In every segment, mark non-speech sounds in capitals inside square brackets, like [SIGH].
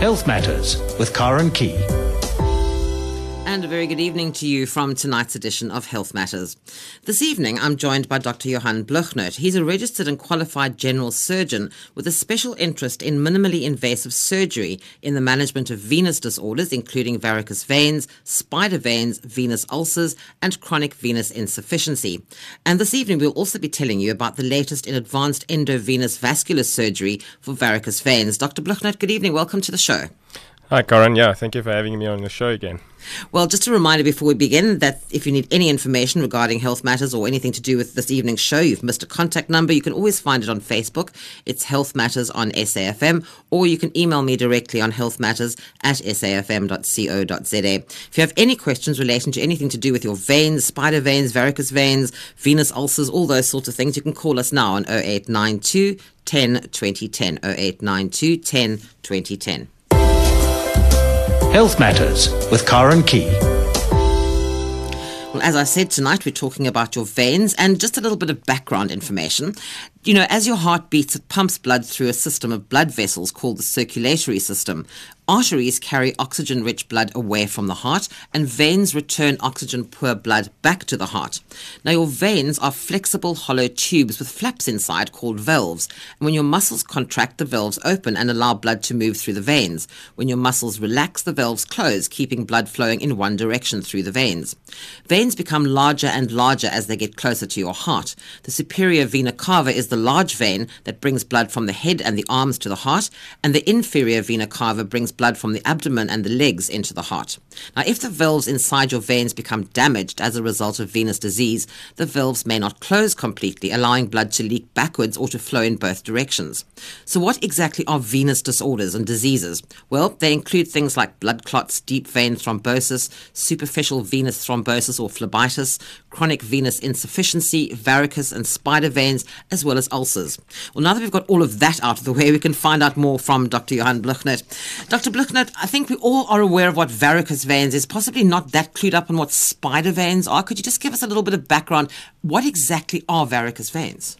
Health Matters with Karen Key. And a very good evening to you from tonight's edition of Health Matters. This evening, I'm joined by Dr. Johan Blignaut. He's a registered and qualified general surgeon with a special interest in minimally invasive surgery in the management of venous disorders, including varicose veins, spider veins, venous ulcers, and chronic venous insufficiency. And this evening, we'll also be telling you about the latest in advanced endovenous vascular surgery for varicose veins. Dr. Blignaut, good evening. Welcome to the show. Hi, Karen. Yeah, thank you for having me on the show again. Well, just a reminder before we begin that if you need any information regarding health matters or anything to do with this evening's show, you've missed a contact number, you can always find it on Facebook. It's Health Matters on SAFM, or you can email me directly on healthmatters at safm.co.za. If you have any questions relating to anything to do with your veins, spider veins, varicose veins, venous ulcers, all those sorts of things, you can call us now on 0892 10 2010. 0892 10 2010. Health Matters with Karen Key. Well, as I said tonight, we're talking about your veins and just a little bit of background information. You know, as your heart beats, it pumps blood through a system of blood vessels called the circulatory system. Arteries carry oxygen rich blood away from the heart, and veins return oxygen poor blood back to the heart. Now, your veins are flexible, hollow tubes with flaps inside called valves. And when your muscles contract, the valves open and allow blood to move through the veins. When your muscles relax, the valves close, keeping blood flowing in one direction through the veins. Veins become larger and larger as they get closer to your heart. The superior vena cava is the large vein that brings blood from the head and the arms to the heart, and the inferior vena cava brings blood from the abdomen and the legs into the heart. Now, if the valves inside your veins become damaged as a result of venous disease, the valves may not close completely, allowing blood to leak backwards or to flow in both directions. So, what exactly are venous disorders and diseases? Well, they include things like blood clots, deep vein thrombosis, superficial venous thrombosis or phlebitis, chronic venous insufficiency, varicose and spider veins, as well as ulcers. Well, now that we've got all of that out of the way, we can find out more from Dr. Johan Blignaut. Dr. Blignaut, I think we all are aware of what varicose veins is, possibly not that clued up on what spider veins are. Could you just give us a little bit of background? What exactly are varicose veins?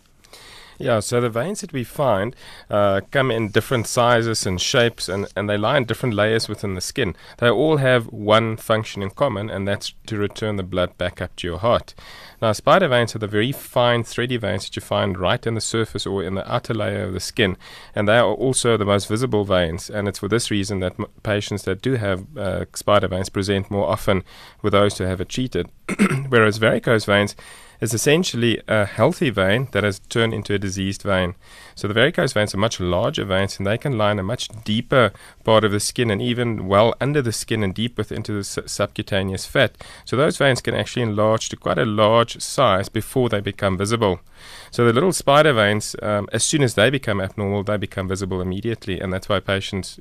Yeah, so the veins that we find uh, come in different sizes and shapes, and, and they lie in different layers within the skin. They all have one function in common, and that's to return the blood back up to your heart. Now, spider veins are the very fine, thready veins that you find right in the surface or in the outer layer of the skin, and they are also the most visible veins. And it's for this reason that m- patients that do have uh, spider veins present more often with those who have it treated, [CLEARS THROAT] whereas varicose veins is essentially a healthy vein that has turned into a diseased vein. So the varicose veins are much larger veins and they can in a much deeper part of the skin and even well under the skin and deep within the su- subcutaneous fat. So those veins can actually enlarge to quite a large size before they become visible. So the little spider veins, um, as soon as they become abnormal, they become visible immediately, and that's why patients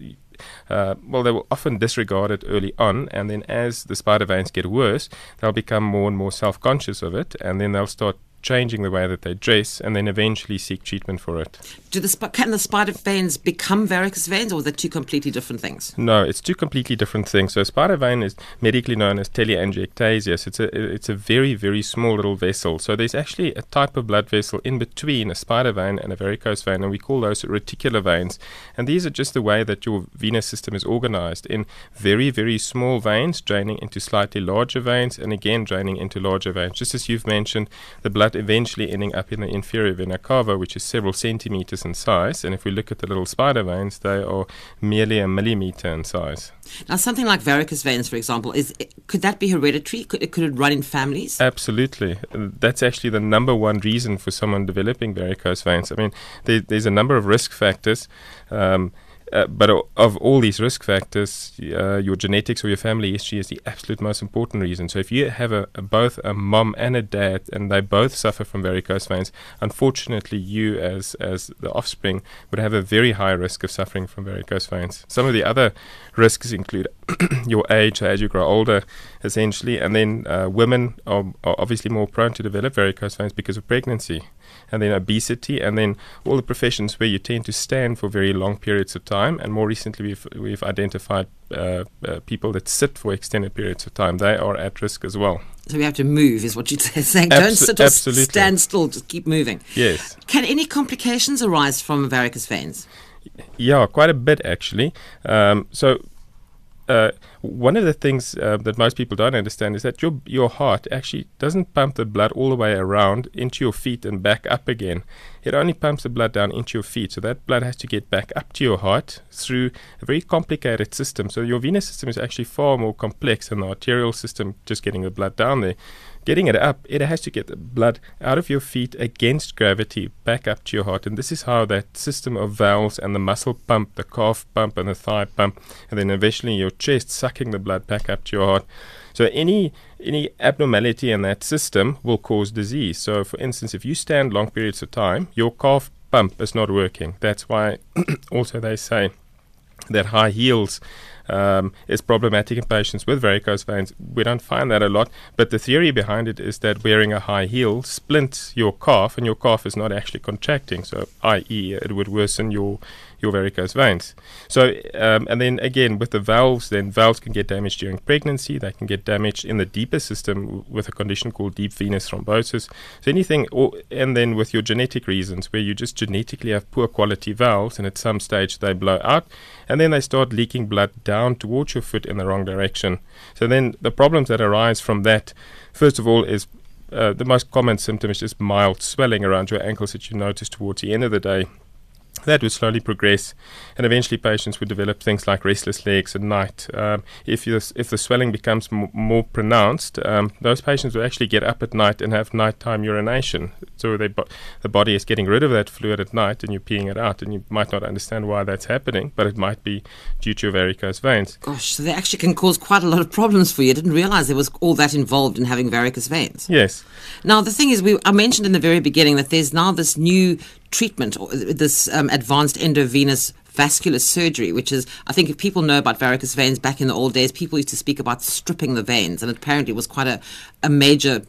uh, well, they will often disregard it early on, and then as the spider veins get worse, they'll become more and more self conscious of it, and then they'll start changing the way that they dress, and then eventually seek treatment for it. Do the sp- can the spider veins become varicose veins, or are they two completely different things? No, it's two completely different things. So, a spider vein is medically known as telangiectasias. It's a it's a very very small little vessel. So, there's actually a type of blood vessel in between a spider vein and a varicose vein, and we call those reticular veins. And these are just the way that your venous system is organized in very very small veins draining into slightly larger veins, and again draining into larger veins. Just as you've mentioned, the blood eventually ending up in the inferior vena cava, which is several centimeters in size. And if we look at the little spider veins, they are merely a millimeter in size. Now, something like varicose veins, for example, is could that be hereditary? Could, it could it run in families? Absolutely. That's actually the number one reason for someone developing varicose veins. I mean, there, there's a number of risk factors. Um, uh, but of all these risk factors, uh, your genetics or your family history is the absolute most important reason. So if you have a, a, both a mom and a dad, and they both suffer from varicose veins, unfortunately, you as as the offspring would have a very high risk of suffering from varicose veins. Some of the other risks include [COUGHS] your age as you grow older, essentially, and then uh, women are, are obviously more prone to develop varicose veins because of pregnancy and then obesity, and then all the professions where you tend to stand for very long periods of time. And more recently, we've we've identified uh, uh, people that sit for extended periods of time. They are at risk as well. So we have to move, is what you're [LAUGHS] saying. Abso- Don't sit or absolutely. stand still; just keep moving. Yes. Can any complications arise from varicose veins? Yeah, quite a bit actually. Um, so uh, one of the things uh, that most people don't understand is that your your heart actually doesn't pump the blood all the way around into your feet and back up again. It only pumps the blood down into your feet. So that blood has to get back up to your heart through a very complicated system. So your venous system is actually far more complex than the arterial system, just getting the blood down there getting it up, it has to get the blood out of your feet against gravity back up to your heart. And this is how that system of valves and the muscle pump, the calf pump, and the thigh pump, and then eventually your chest sucking the blood back up to your heart. So any any abnormality in that system will cause disease. So for instance, if you stand long periods of time, your calf pump is not working. That's why [CLEARS THROAT] also they say that high heels um, is problematic in patients with varicose veins. We don't find that a lot, but the theory behind it is that wearing a high heel splints your calf, and your calf is not actually contracting. So, i.e., it would worsen your your varicose veins. So, um, and then again with the valves, then valves can get damaged during pregnancy. They can get damaged in the deeper system with a condition called deep venous thrombosis. So anything, or, and then with your genetic reasons, where you just genetically have poor quality valves, and at some stage they blow out, and then they start leaking blood down towards your foot in the wrong direction. So then the problems that arise from that, first of all, is uh, the most common symptom is just mild swelling around your ankles that you notice towards the end of the day that would slowly progress, and eventually patients would develop things like restless legs at night. Um, if, if the swelling becomes m- more pronounced, um, those patients will actually get up at night and have nighttime urination. So bo- the body is getting rid of that fluid at night, and you're peeing it out, and you might not understand why that's happening, but it might be due to your varicose veins. Gosh, so they actually can cause quite a lot of problems for you. I didn't realize there was all that involved in having varicose veins. Yes. Now the thing is, we I mentioned in the very beginning that there's now this new treatment, or this um, advanced endovenous vascular surgery, which is, I think, if people know about varicose veins back in the old days, people used to speak about stripping the veins, and apparently it was quite a, a major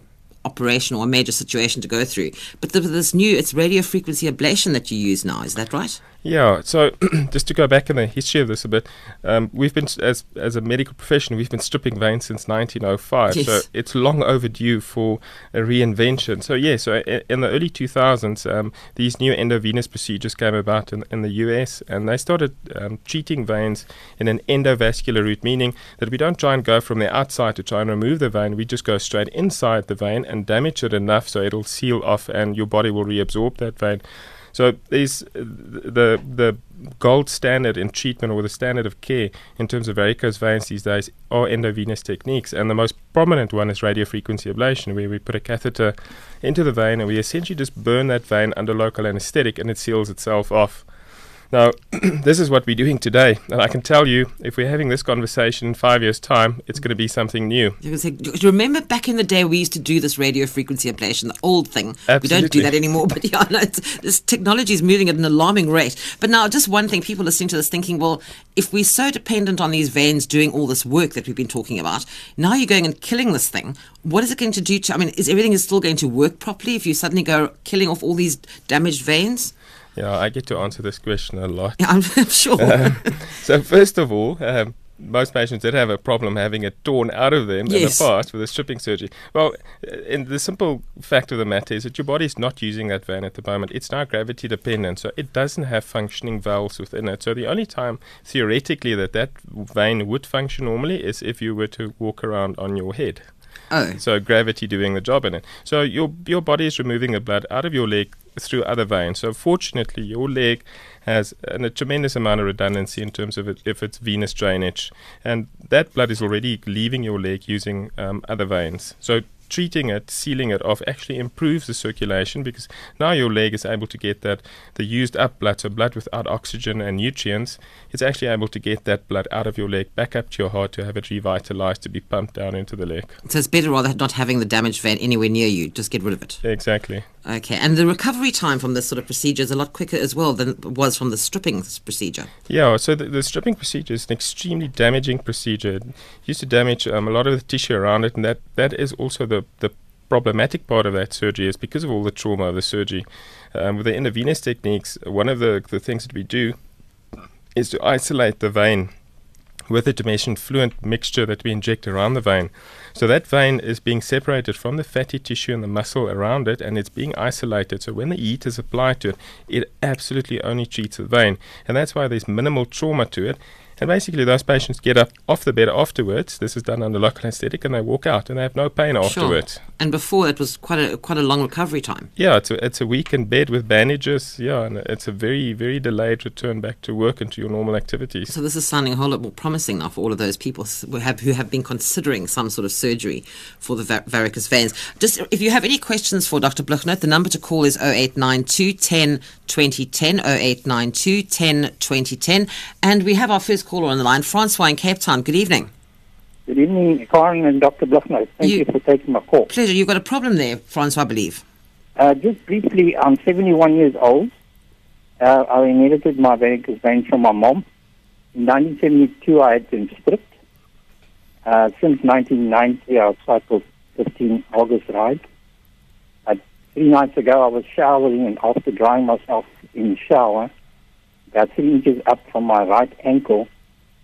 operation or a major situation to go through. But the, this new, it's radio frequency ablation that you use now, is that right? Yeah, so [CLEARS THROAT] just to go back in the history of this a bit, um, we've been as as a medical profession, we've been stripping veins since 1905. Yes. So it's long overdue for a reinvention. So yeah, so in the early 2000s, um, these new endovenous procedures came about in, in the US, and they started um, treating veins in an endovascular route, meaning that we don't try and go from the outside to try and remove the vein. We just go straight inside the vein and damage it enough so it'll seal off, and your body will reabsorb that vein. So these the the gold standard in treatment or the standard of care in terms of varicose veins these days are endovenous techniques, and the most prominent one is radiofrequency ablation, where we put a catheter into the vein and we essentially just burn that vein under local anesthetic, and it seals itself off. Now, [CLEARS THROAT] this is what we're doing today, and I can tell you, if we're having this conversation in five years' time, it's going to be something new. You say, do you remember back in the day we used to do this radio frequency ablation, the old thing? Absolutely. We don't do that anymore, [LAUGHS] but yeah, no, this technology is moving at an alarming rate. But now, just one thing, people listening to this thinking, well, if we're so dependent on these veins doing all this work that we've been talking about, now you're going and killing this thing. What is it going to do to? I mean, is everything is still going to work properly if you suddenly go killing off all these damaged veins? Yeah, I get to answer this question a lot. Yeah, [LAUGHS] I'm sure. Um, so, first of all, um, most patients did have a problem having it torn out of them yes. in the past with a stripping surgery. Well, and the simple fact of the matter is that your body is not using that vein at the moment. It's now gravity dependent, so it doesn't have functioning valves within it. So the only time theoretically that that vein would function normally is if you were to walk around on your head. Oh. So gravity doing the job in it. So your your body is removing the blood out of your leg through other veins. So fortunately, your leg has an, a tremendous amount of redundancy in terms of it, if it's venous drainage, and that blood is already leaving your leg using um, other veins. So treating it, sealing it off, actually improves the circulation because now your leg is able to get that the used up blood, so blood without oxygen and nutrients, it's actually able to get that blood out of your leg back up to your heart to have it revitalized to be pumped down into the leg. So it's better rather not having the damaged vein anywhere near you, just get rid of it. Exactly. Okay, and the recovery time from this sort of procedure is a lot quicker as well than was from the stripping procedure. Yeah, so the, the stripping procedure is an extremely damaging procedure. It used to damage um, a lot of the tissue around it, and that, that is also the, the problematic part of that surgery is because of all the trauma of the surgery. Um, with the endovenous techniques, one of the, the things that we do is to isolate the vein with a dimension fluent mixture that we inject around the vein. So that vein is being separated from the fatty tissue and the muscle around it, and it's being isolated. So when the heat is applied to it, it absolutely only treats the vein, and that's why there's minimal trauma to it. And basically, those patients get up off the bed afterwards. This is done under local anesthetic, and they walk out, and they have no pain afterwards. Sure. And before it was quite a quite a long recovery time. Yeah, it's a, it's a week in bed with bandages. Yeah, and it's a very very delayed return back to work and to your normal activities. So this is sounding a whole lot more promising now for all of those people who have who have been considering some sort of surgery for the var- varicose veins. Just if you have any questions for Dr. Blignaut, the number to call is 0892 10 2010 0892 10 2010, and we have our first caller on the line, Francois in Cape Town. Good evening. Good evening, Karen and Dr. Blignaut. Thank You- you, for taking my call. Pleasure. You've got a problem there, Francois, I believe. Uh, just briefly, I'm 71 years old. Uh, I inherited my varicose veins from my mom. In 1972, I had been stripped. Uh, since 1990, I've cycled 15 Argus rides. Uh, three nights ago, I was showering, and after drying myself in the shower, about three inches up from my right ankle,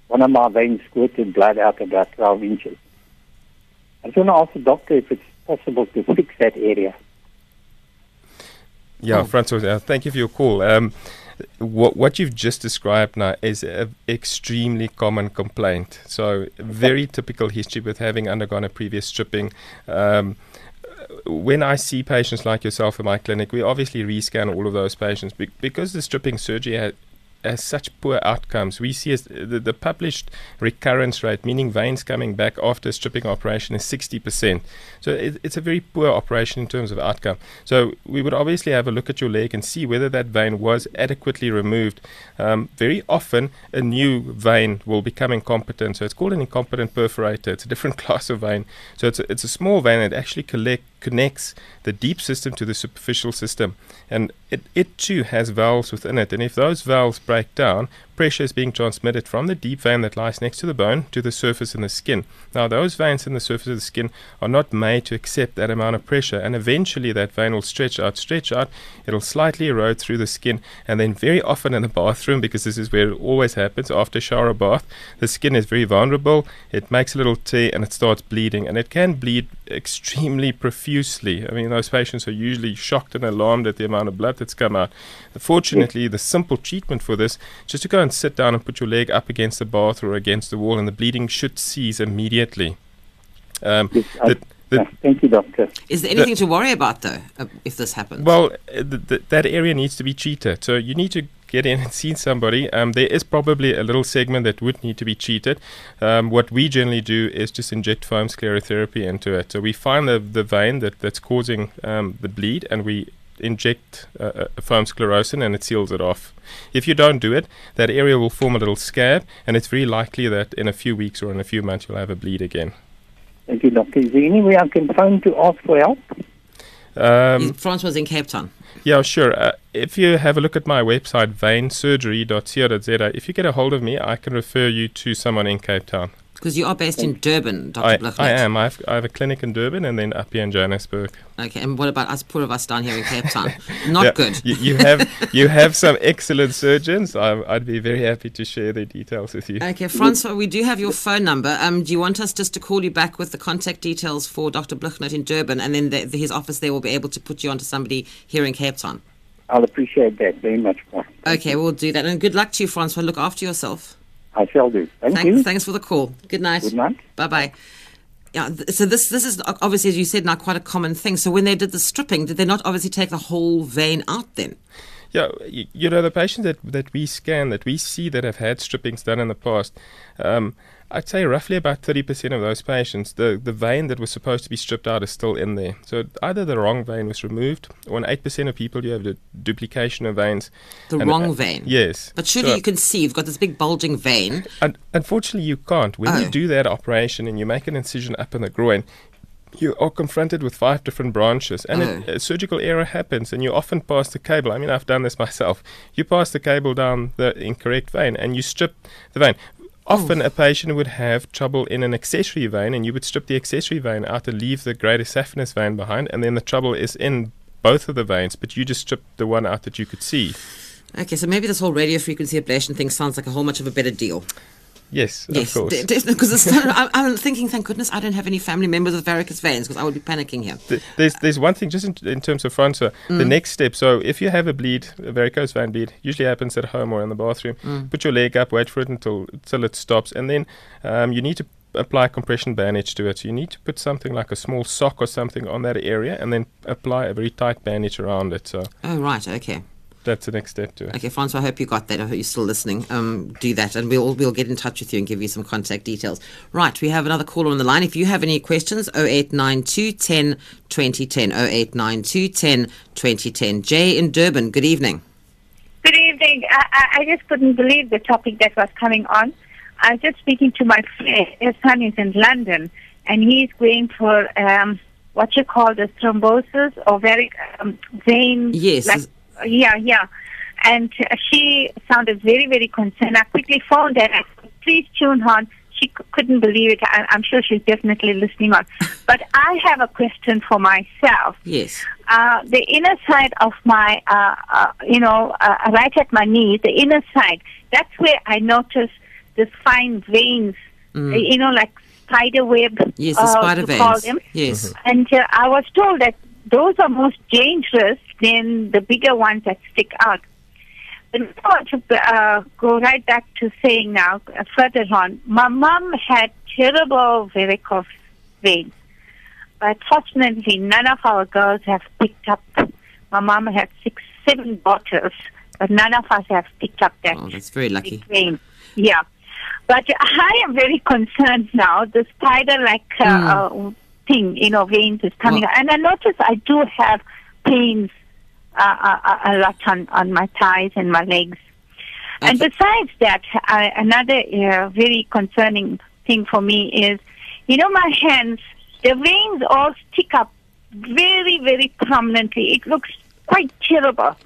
one of my veins squirted blood out about 12 inches. I just want to ask the doctor if it's possible to fix that area. Yeah, Oh. Francois, uh, thank you for your call. Um, what what you've just described now is an extremely common complaint. So very typical history with having undergone a previous stripping. Um, when I see patients like yourself in my clinic, we obviously rescan all of those patients be- because the stripping surgery ha- has such poor outcomes. We see the, the published recurrence rate, meaning veins coming back after stripping operation, is 60%. So it, it's a very poor operation in terms of outcome. So we would obviously have a look at your leg and see whether that vein was adequately removed. Um, very often, a new vein will become incompetent. So it's called an incompetent perforator. It's a different [LAUGHS] class of vein. So it's a, it's a small vein that actually collect, connects the deep system to the superficial system. And it, it too has valves within it. And if those valves break down, pressure is being transmitted from the deep vein that lies next to the bone to the surface in the skin. Now, those veins in the surface of the skin are not made to accept that amount of pressure, and eventually that vein will stretch out, stretch out. It'll slightly erode through the skin, and then very often in the bathroom, because this is where it always happens after shower or bath, the skin is very vulnerable. It makes a little tear and it starts bleeding, and it can bleed extremely profusely. I mean, those patients are usually shocked and alarmed at the amount of blood that's come out. Fortunately, the simple treatment for this is just to go and sit down and put your leg up against the bath or against the wall, and the bleeding should cease immediately. Um, Yes, the, the, Yeah, thank you, doctor. Is there anything to worry about though uh, if this happens? Well, uh, th- th- that area needs to be treated. So you need to get in and see somebody. Um, there is probably a little segment that would need to be treated. Um, what we generally do is just inject foam sclerotherapy into it. So we find the, the vein that, that's causing um, the bleed and we inject uh, a foam sclerosant and it seals it off. If you don't do it, that area will form a little scab and it's very likely that in a few weeks or in a few months you'll have a bleed again. Thank you, doctor. Is there any way I can phone to ask for help? Um, Francois in Cape Town. Yeah, sure. Uh, if you have a look at my website, veinsurgery.co.za, if you get a hold of me, I can refer you to someone in Cape Town. Because you are based in Durban, Dr. I, Blignaut. I am. I have, I have a clinic in Durban and then up here in Johannesburg. Okay, and what about us poor of us down here in Cape [LAUGHS] Town? Not Yeah, good. You, you have you have some excellent surgeons. I, I'd be very happy to share their details with you. Okay, Francois, we do have your phone number. Um, do you want us just to call you back with the contact details for Dr. Blignaut in Durban, and then the, the, his office there will be able to put you onto somebody here in Cape Town? I'll appreciate that very much more. Okay, we'll do that. And good luck to you, Francois. Look after yourself. I shall do. Thank Thanks, you. thanks for the call. Good night. Good night. Bye bye. Yeah, so this this is obviously, as you said, now quite a common thing. So when they did the stripping, did they not obviously take the whole vein out then? Yeah, you, you know the patients that that we scan that we see that have had strippings done in the past. Um, I'd say roughly about 30% of those patients, the, the vein that was supposed to be stripped out is still in there. So either the wrong vein was removed, or in 8% of people, you have the duplication of veins. The And, wrong uh, vein. Yes. But surely So- you can see you've got this big bulging vein. Un- unfortunately, you can't. When Oh. you do that operation and you make an incision up in the groin, you are confronted with five different branches, and it, Oh. a surgical error happens, and you often pass the cable. I mean, I've done this [LAUGHS] myself. You pass the cable down the incorrect vein, and you strip the vein. Often, a patient would have trouble in an accessory vein, and you would strip the accessory vein out and leave the greater saphenous vein behind, and then the trouble is in both of the veins, but you just stripped the one out that you could see. Okay, so maybe this whole radio frequency ablation thing sounds like a whole much of a better deal. Yes, Yes, of course. because I'm, I'm thinking, thank goodness I don't have any family members with varicose veins because I would be panicking here. Th- There's there's one thing just in, in terms of Francois. The Mm. next step. So if you have a bleed, a varicose vein bleed, usually happens at home or in the bathroom. Mm. Put your leg up, wait for it until until it stops, and then um, you need to apply compression bandage to it. So you need to put something like a small sock or something on that area, and then apply a very tight bandage around it. So Oh, right, okay. That's the next step to it. Okay, Francois, I hope you got that. I hope you're still listening. Um, do that, and we'll we'll get in touch with you and give you some contact details. Right, we have another caller on the line. If you have any questions, 0892 10 2010, 0892 10 2010. Jay in Durban, good evening. Good evening. I, I I just couldn't believe the topic that was coming on. I was just speaking to my friend. His son is in London, and he's going for um, what you call the thrombosis or very um, vein. Yes. Like, yeah, yeah. And she sounded very, very concerned. I quickly phoned her. and I said, Please tune on. She c- couldn't believe it. I, I'm sure she's definitely listening on. [LAUGHS] But I have a question for myself Yes. uh, the inner side of my, uh, uh, you know, uh, right at my knee, the inner side, that's where I notice this fine veins, uh, you know, like spider web. Mm. Yes, the uh, spider veins. Yes. And uh, I was told that those are most dangerous than the bigger ones that stick out. And I want to uh, go right back to saying now, uh, further on, my mom had terrible varicose veins. But fortunately, none of our girls have picked up. My mom had six, seven daughters, but none of us have picked up that Oh, that's very lucky. vein. Yeah. But I am very [LAUGHS] concerned now. The spider-like uh, uh, thing, you know, veins is coming Well- out. And I notice I do have pains uh, uh, a lot on, on my thighs and my legs. And besides that, I, another uh, very concerning thing for me is, you know, my hands, the veins all stick up very, very prominently. It looks quite terrible.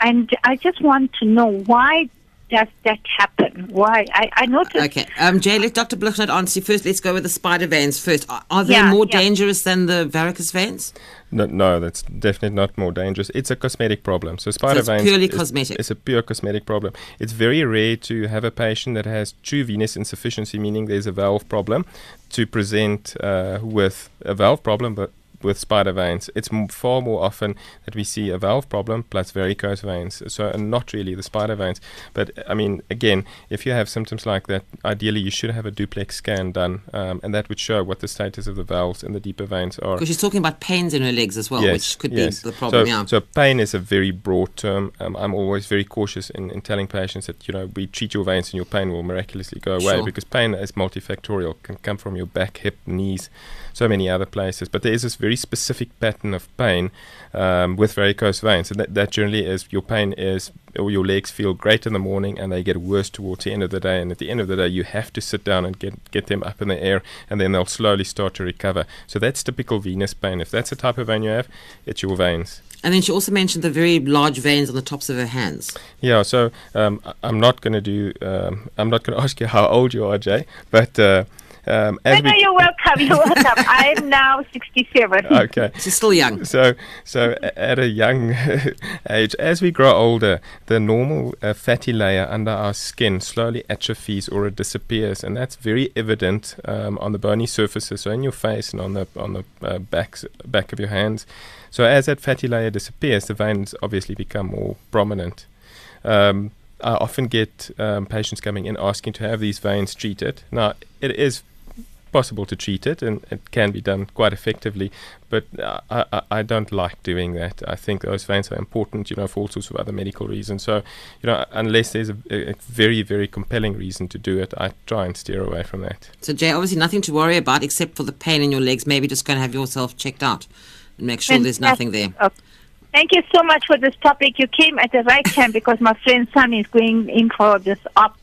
And I just want to know why does that happen? Why? I, I noticed. Okay. Um, Jay, let Dr. Blignaut answer you first. Let's go with the spider veins first. Are, are they Yeah, more yeah. dangerous than the varicose veins? No, no, that's definitely not more dangerous. It's a cosmetic problem. So spider it's veins purely is- cosmetic. It's a pure cosmetic problem. It's very rare to have a patient that has true venous insufficiency, meaning there's a valve problem, to present uh, with a valve problem, but with spider veins. It's m- far more often that we see a valve problem plus varicose veins. So and not really the spider veins. But I mean, again, if you have symptoms like that, ideally you should have a duplex scan done, um, and that would show what the status of the valves and the deeper veins are. Because she's talking about pains in her legs as well, which could yes. be the problem. So, yeah. so pain is a very broad term. Um, I'm always very cautious in, in telling patients that you know we treat your veins and your pain will miraculously go away Sure. because pain is multifactorial, can come from your back, hip, knees, so many other places. But there is this very specific pattern of pain um, with varicose veins, and that, that generally is your pain is or your legs feel great in the morning and they get worse towards the end of the day. And at the end of the day, you have to sit down and get get them up in the air, and then they'll slowly start to recover. So that's typical venous pain. If that's the type of vein you have, it's your veins. And then she also mentioned the very large veins on the tops of her hands. Yeah, so um, I'm not going to do. Um, I'm not going [LAUGHS] to ask you how old you are, Jay. But uh, um, No, as no, we you're welcome. You're welcome. [LAUGHS] I'm now 67. okay, She's still young. so so at a young [LAUGHS] age, as we grow older, the normal uh, fatty layer under our skin slowly atrophies or it disappears, and that's very evident um, on the bony surfaces, so in your face and on the on the uh, backs back of your hands. So as that fatty layer disappears, the veins obviously become more prominent. Um, I often get um, patients coming in asking to have these veins treated. Now, it is possible to treat it, and it can be done quite effectively. But uh, I, I, I don't like doing that. I think those veins are important, you know, for all sorts of other medical reasons. So, you know, unless there's a, a very, very compelling reason to do it, I try and steer away from that. So, Jay, obviously nothing to worry about except for the pain in your legs. Maybe just go and have yourself checked out and make sure there's nothing there. Okay. Thank you so much for this topic. You came at the right time because my friend son is going in for this op,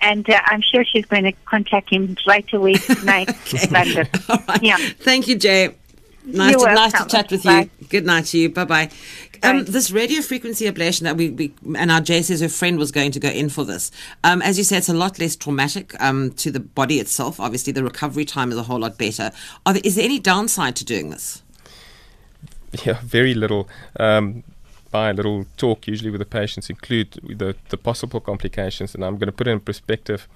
and uh, I'm sure she's going to contact him right away tonight [LAUGHS] in London. [LAUGHS] All right. Yeah. Thank you, Jay. Nice, to, nice to chat with Bye. you. Good night to you. Bye bye. Um, this radio frequency ablation that we, we and our Jay says her friend was going to go in for this. Um, as you said, it's a lot less traumatic um, to the body itself. Obviously, the recovery time is a whole lot better. Are there, is there any downside to doing this? Yeah, very little. Um, by a little talk, usually with the patients, include the, the possible complications, and I'm going to put it in perspective.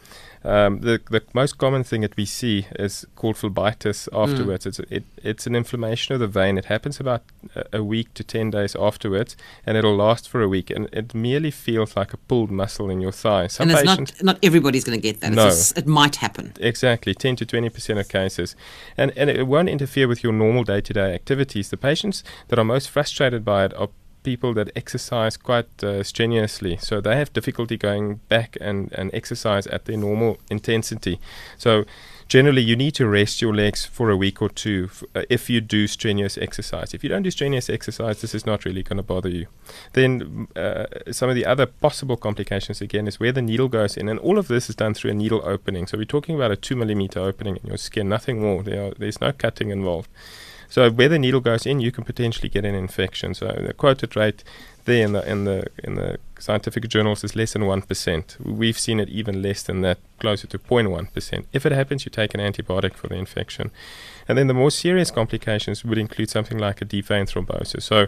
Um, the the most common thing that we see is called phlebitis afterwards. It's it, it's an inflammation of the vein. It happens about a, a week to ten days afterwards, and it'll last for a week. And it merely feels like a pulled muscle in your thigh. Some and it's not, not everybody's going to get that. It's No. just- it might happen. Exactly, 10 to 20% of cases. And, and it won't interfere with your normal day to day activities. The patients that are most frustrated by it are people that exercise quite uh, strenuously. So they have difficulty going back and, and exercise at their normal intensity. So generally, you need to rest your legs for a week or two f- uh, if you do strenuous exercise. If you don't do strenuous exercise, this is not really going to bother you. Then uh, some of the other possible complications again is where the needle goes in, and all of this is done through a needle opening. So we're talking about a two millimeter opening in your skin, nothing more. There are, there's no cutting involved. So where the needle goes in, you can potentially get an infection. So the quoted rate there in the in the in the scientific journals is less than one percent. We've seen it even less than that, closer to 0.1 percent. If it happens, you take an antibiotic for the infection, and then the more serious complications would include something like a deep vein thrombosis. So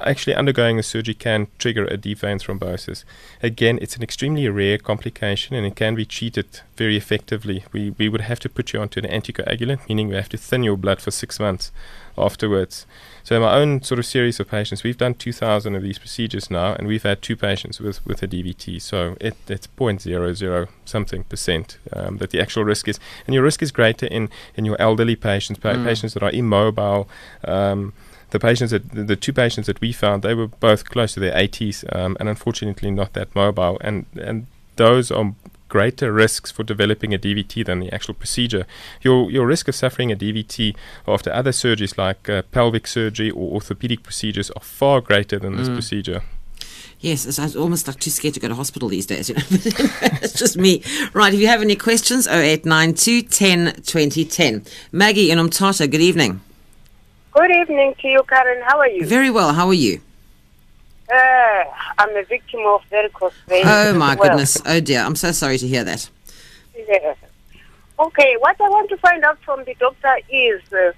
actually undergoing the surgery can trigger a deep vein thrombosis. Again, it's an extremely rare complication and it can be treated very effectively. We, we would have to put you onto an anticoagulant, meaning we have to thin your blood for six months afterwards. So in my own sort of series of patients, we've done 2,000 of these procedures now, and we've had two patients with, with a DVT. So it, it's 0.00 something percent um, that the actual risk is. And your risk is greater in, in your elderly patients, pa- patients that are immobile. Um, the patients that the, two patients that we found, they were both close to their 80s, um, and unfortunately not that mobile. And and those are greater risks for developing a DVT than the actual procedure. Your your risk of suffering a DVT after other surgeries like uh, pelvic surgery or orthopedic procedures are far greater than this procedure. Yes, it's, I'm almost like too scared to go to hospital these days. You know? [LAUGHS] it's just me. Right, if you have any questions, 0892 10 20 10. Maggie in Umtata, good evening. Good evening to you, Karen. How are you? Very well, how are you? Uh, I'm a victim of varicose veins. Oh my well. goodness. Oh dear, I'm so sorry to hear that. Yeah. Okay, what I want to find out from the doctor is uh,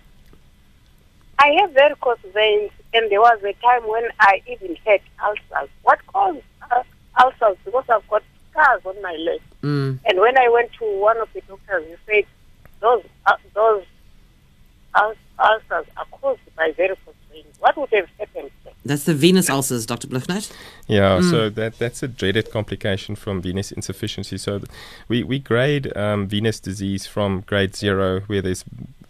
I have varicose veins, and there was a time when I even had ulcers. What caused uh, ulcers? Because I've got scars on my leg. Mm. And when I went to one of the doctors, he said those uh, those ul- ulcers are caused by varicose veins. What would have happened? then? That's the venous ulcers, Dr. Blignaut. Yeah, so that that's a dreaded complication from venous insufficiency. So th- we we grade um, venous disease from grade zero, where there's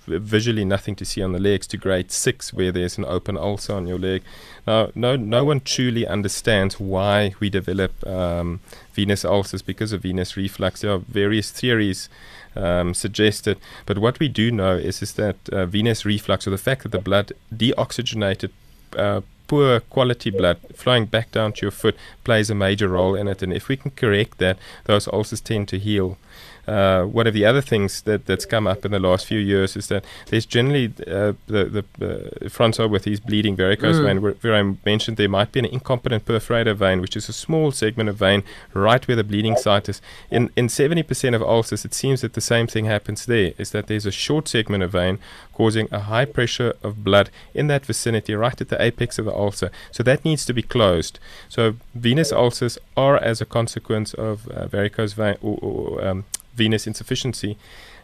visually nothing to see on the legs, to grade six, where there's an open ulcer on your leg. Now, no no one truly understands why we develop um, venous ulcers because of venous reflux. There are various theories um, suggested. But what we do know is, is that uh, venous reflux, or the fact that the blood deoxygenated, uh, poor quality blood flowing back down to your foot, plays a major role in it. And if we can correct that, those ulcers tend to heal. Uh, one of the other things that, that's come up in the last few years is that there's generally uh, the, the uh, Francois with his bleeding varicose vein, where, where I mentioned there might be an incompetent perforator vein, which is a small segment of vein right where the bleeding site is. In, in 70% of ulcers, it seems that the same thing happens there, is that there's a short segment of vein causing a high pressure of blood in that vicinity, right at the apex of the ulcer. So that needs to be closed. So venous ulcers are as a consequence of uh, varicose vein or, or um, venous insufficiency,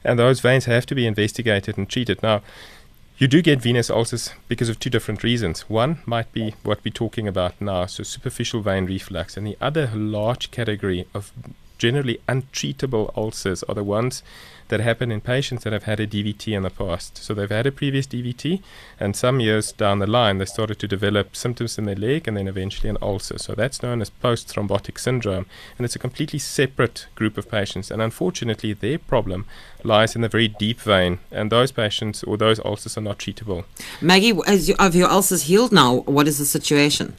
and those veins have to be investigated and treated. Now, you do get venous ulcers because of two different reasons. One might be what we're talking about now, so superficial vein reflux, and the other large category of generally untreatable ulcers are the ones that happen in patients that have had a DVT in the past. So they've had a previous DVT, and some years down the line, they started to develop symptoms in their leg and then eventually an ulcer. So that's known as post thrombotic syndrome, and it's a completely separate group of patients. And unfortunately, their problem lies in the very deep vein, and those patients or those ulcers are not treatable. Maggie, as you, have your ulcers healed now? What is the situation?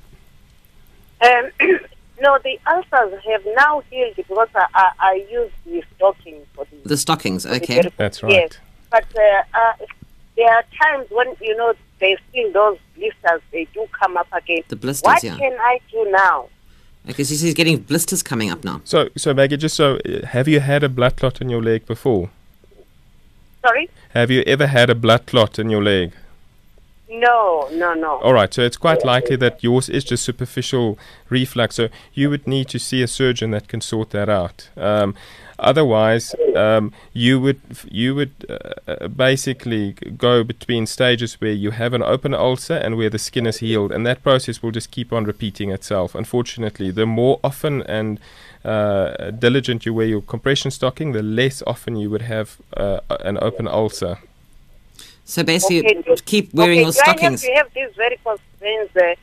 Um, [CLEARS THROAT] no, the ulcers have now healed because I, I, I use the stocking for the. The stockings, for the okay. varicose- That's Yes, right. but uh, uh, there are times when you know there's still those blisters. They do come up again. The blisters, What yeah. can I do now? Okay, so he's getting blisters coming up now. So, so Maggie, just so, uh, have you had a blood clot in your leg before? Sorry. Have you ever had a blood clot in your leg? No, no, no. All right, so it's quite likely that yours is just superficial reflux. So you would need to see a surgeon that can sort that out. Um, otherwise, um, you would you would uh, uh, basically go between stages where you have an open ulcer and where the skin is healed, and that process will just keep on repeating itself. Unfortunately, the more often and uh, diligent you wear your compression stocking, the less often you would have uh, an open ulcer. So basically, Okay. keep wearing okay, your do I have stockings. have these varicose veins uh,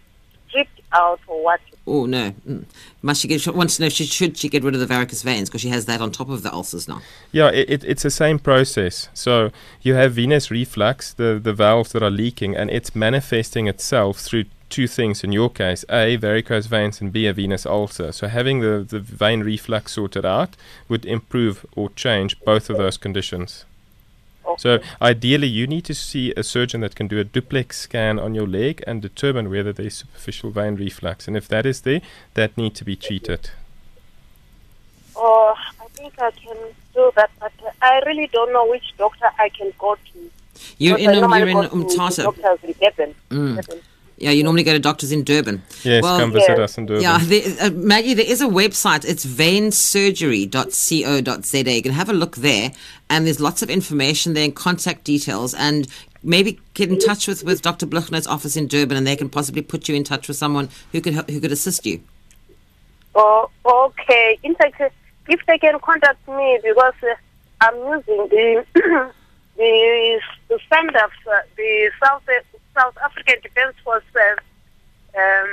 stripped out or what? Oh no! Mm. Must she get? She wants to know she should she get rid of the varicose veins because she has that on top of the ulcers now. Yeah, it, it, it's the same process. So you have venous reflux, the, the valves that are leaking, and it's manifesting itself through two things in your case A, varicose veins, and B, a venous ulcer. So having the, the vein reflux sorted out would improve or change both of those conditions. So ideally, you need to see a surgeon that can do a duplex scan on your leg and determine whether there's superficial vein reflux. And if that is there, that need to be treated. Oh, I think I can do that, but uh, I really don't know which doctor I can go to. You're in I um, you're in Umtata. Doctors in Durban. Mm. Durban. Yeah, you normally go to doctors in Durban. Yes, Well, come visit yeah. us in Durban. Yeah, there, uh, Maggie, there is a website. It's veinsurgery.co.za. You can have a look there, and there's lots of information there and contact details. And maybe get in touch with, with Dr. Blignaut's office in Durban, and they can possibly put you in touch with someone who could help, who could assist you. Oh, okay. In fact, if they can contact me because uh, I'm using the the, [CLEARS THROAT] the standard of uh, the South South African Defence Force uh, um,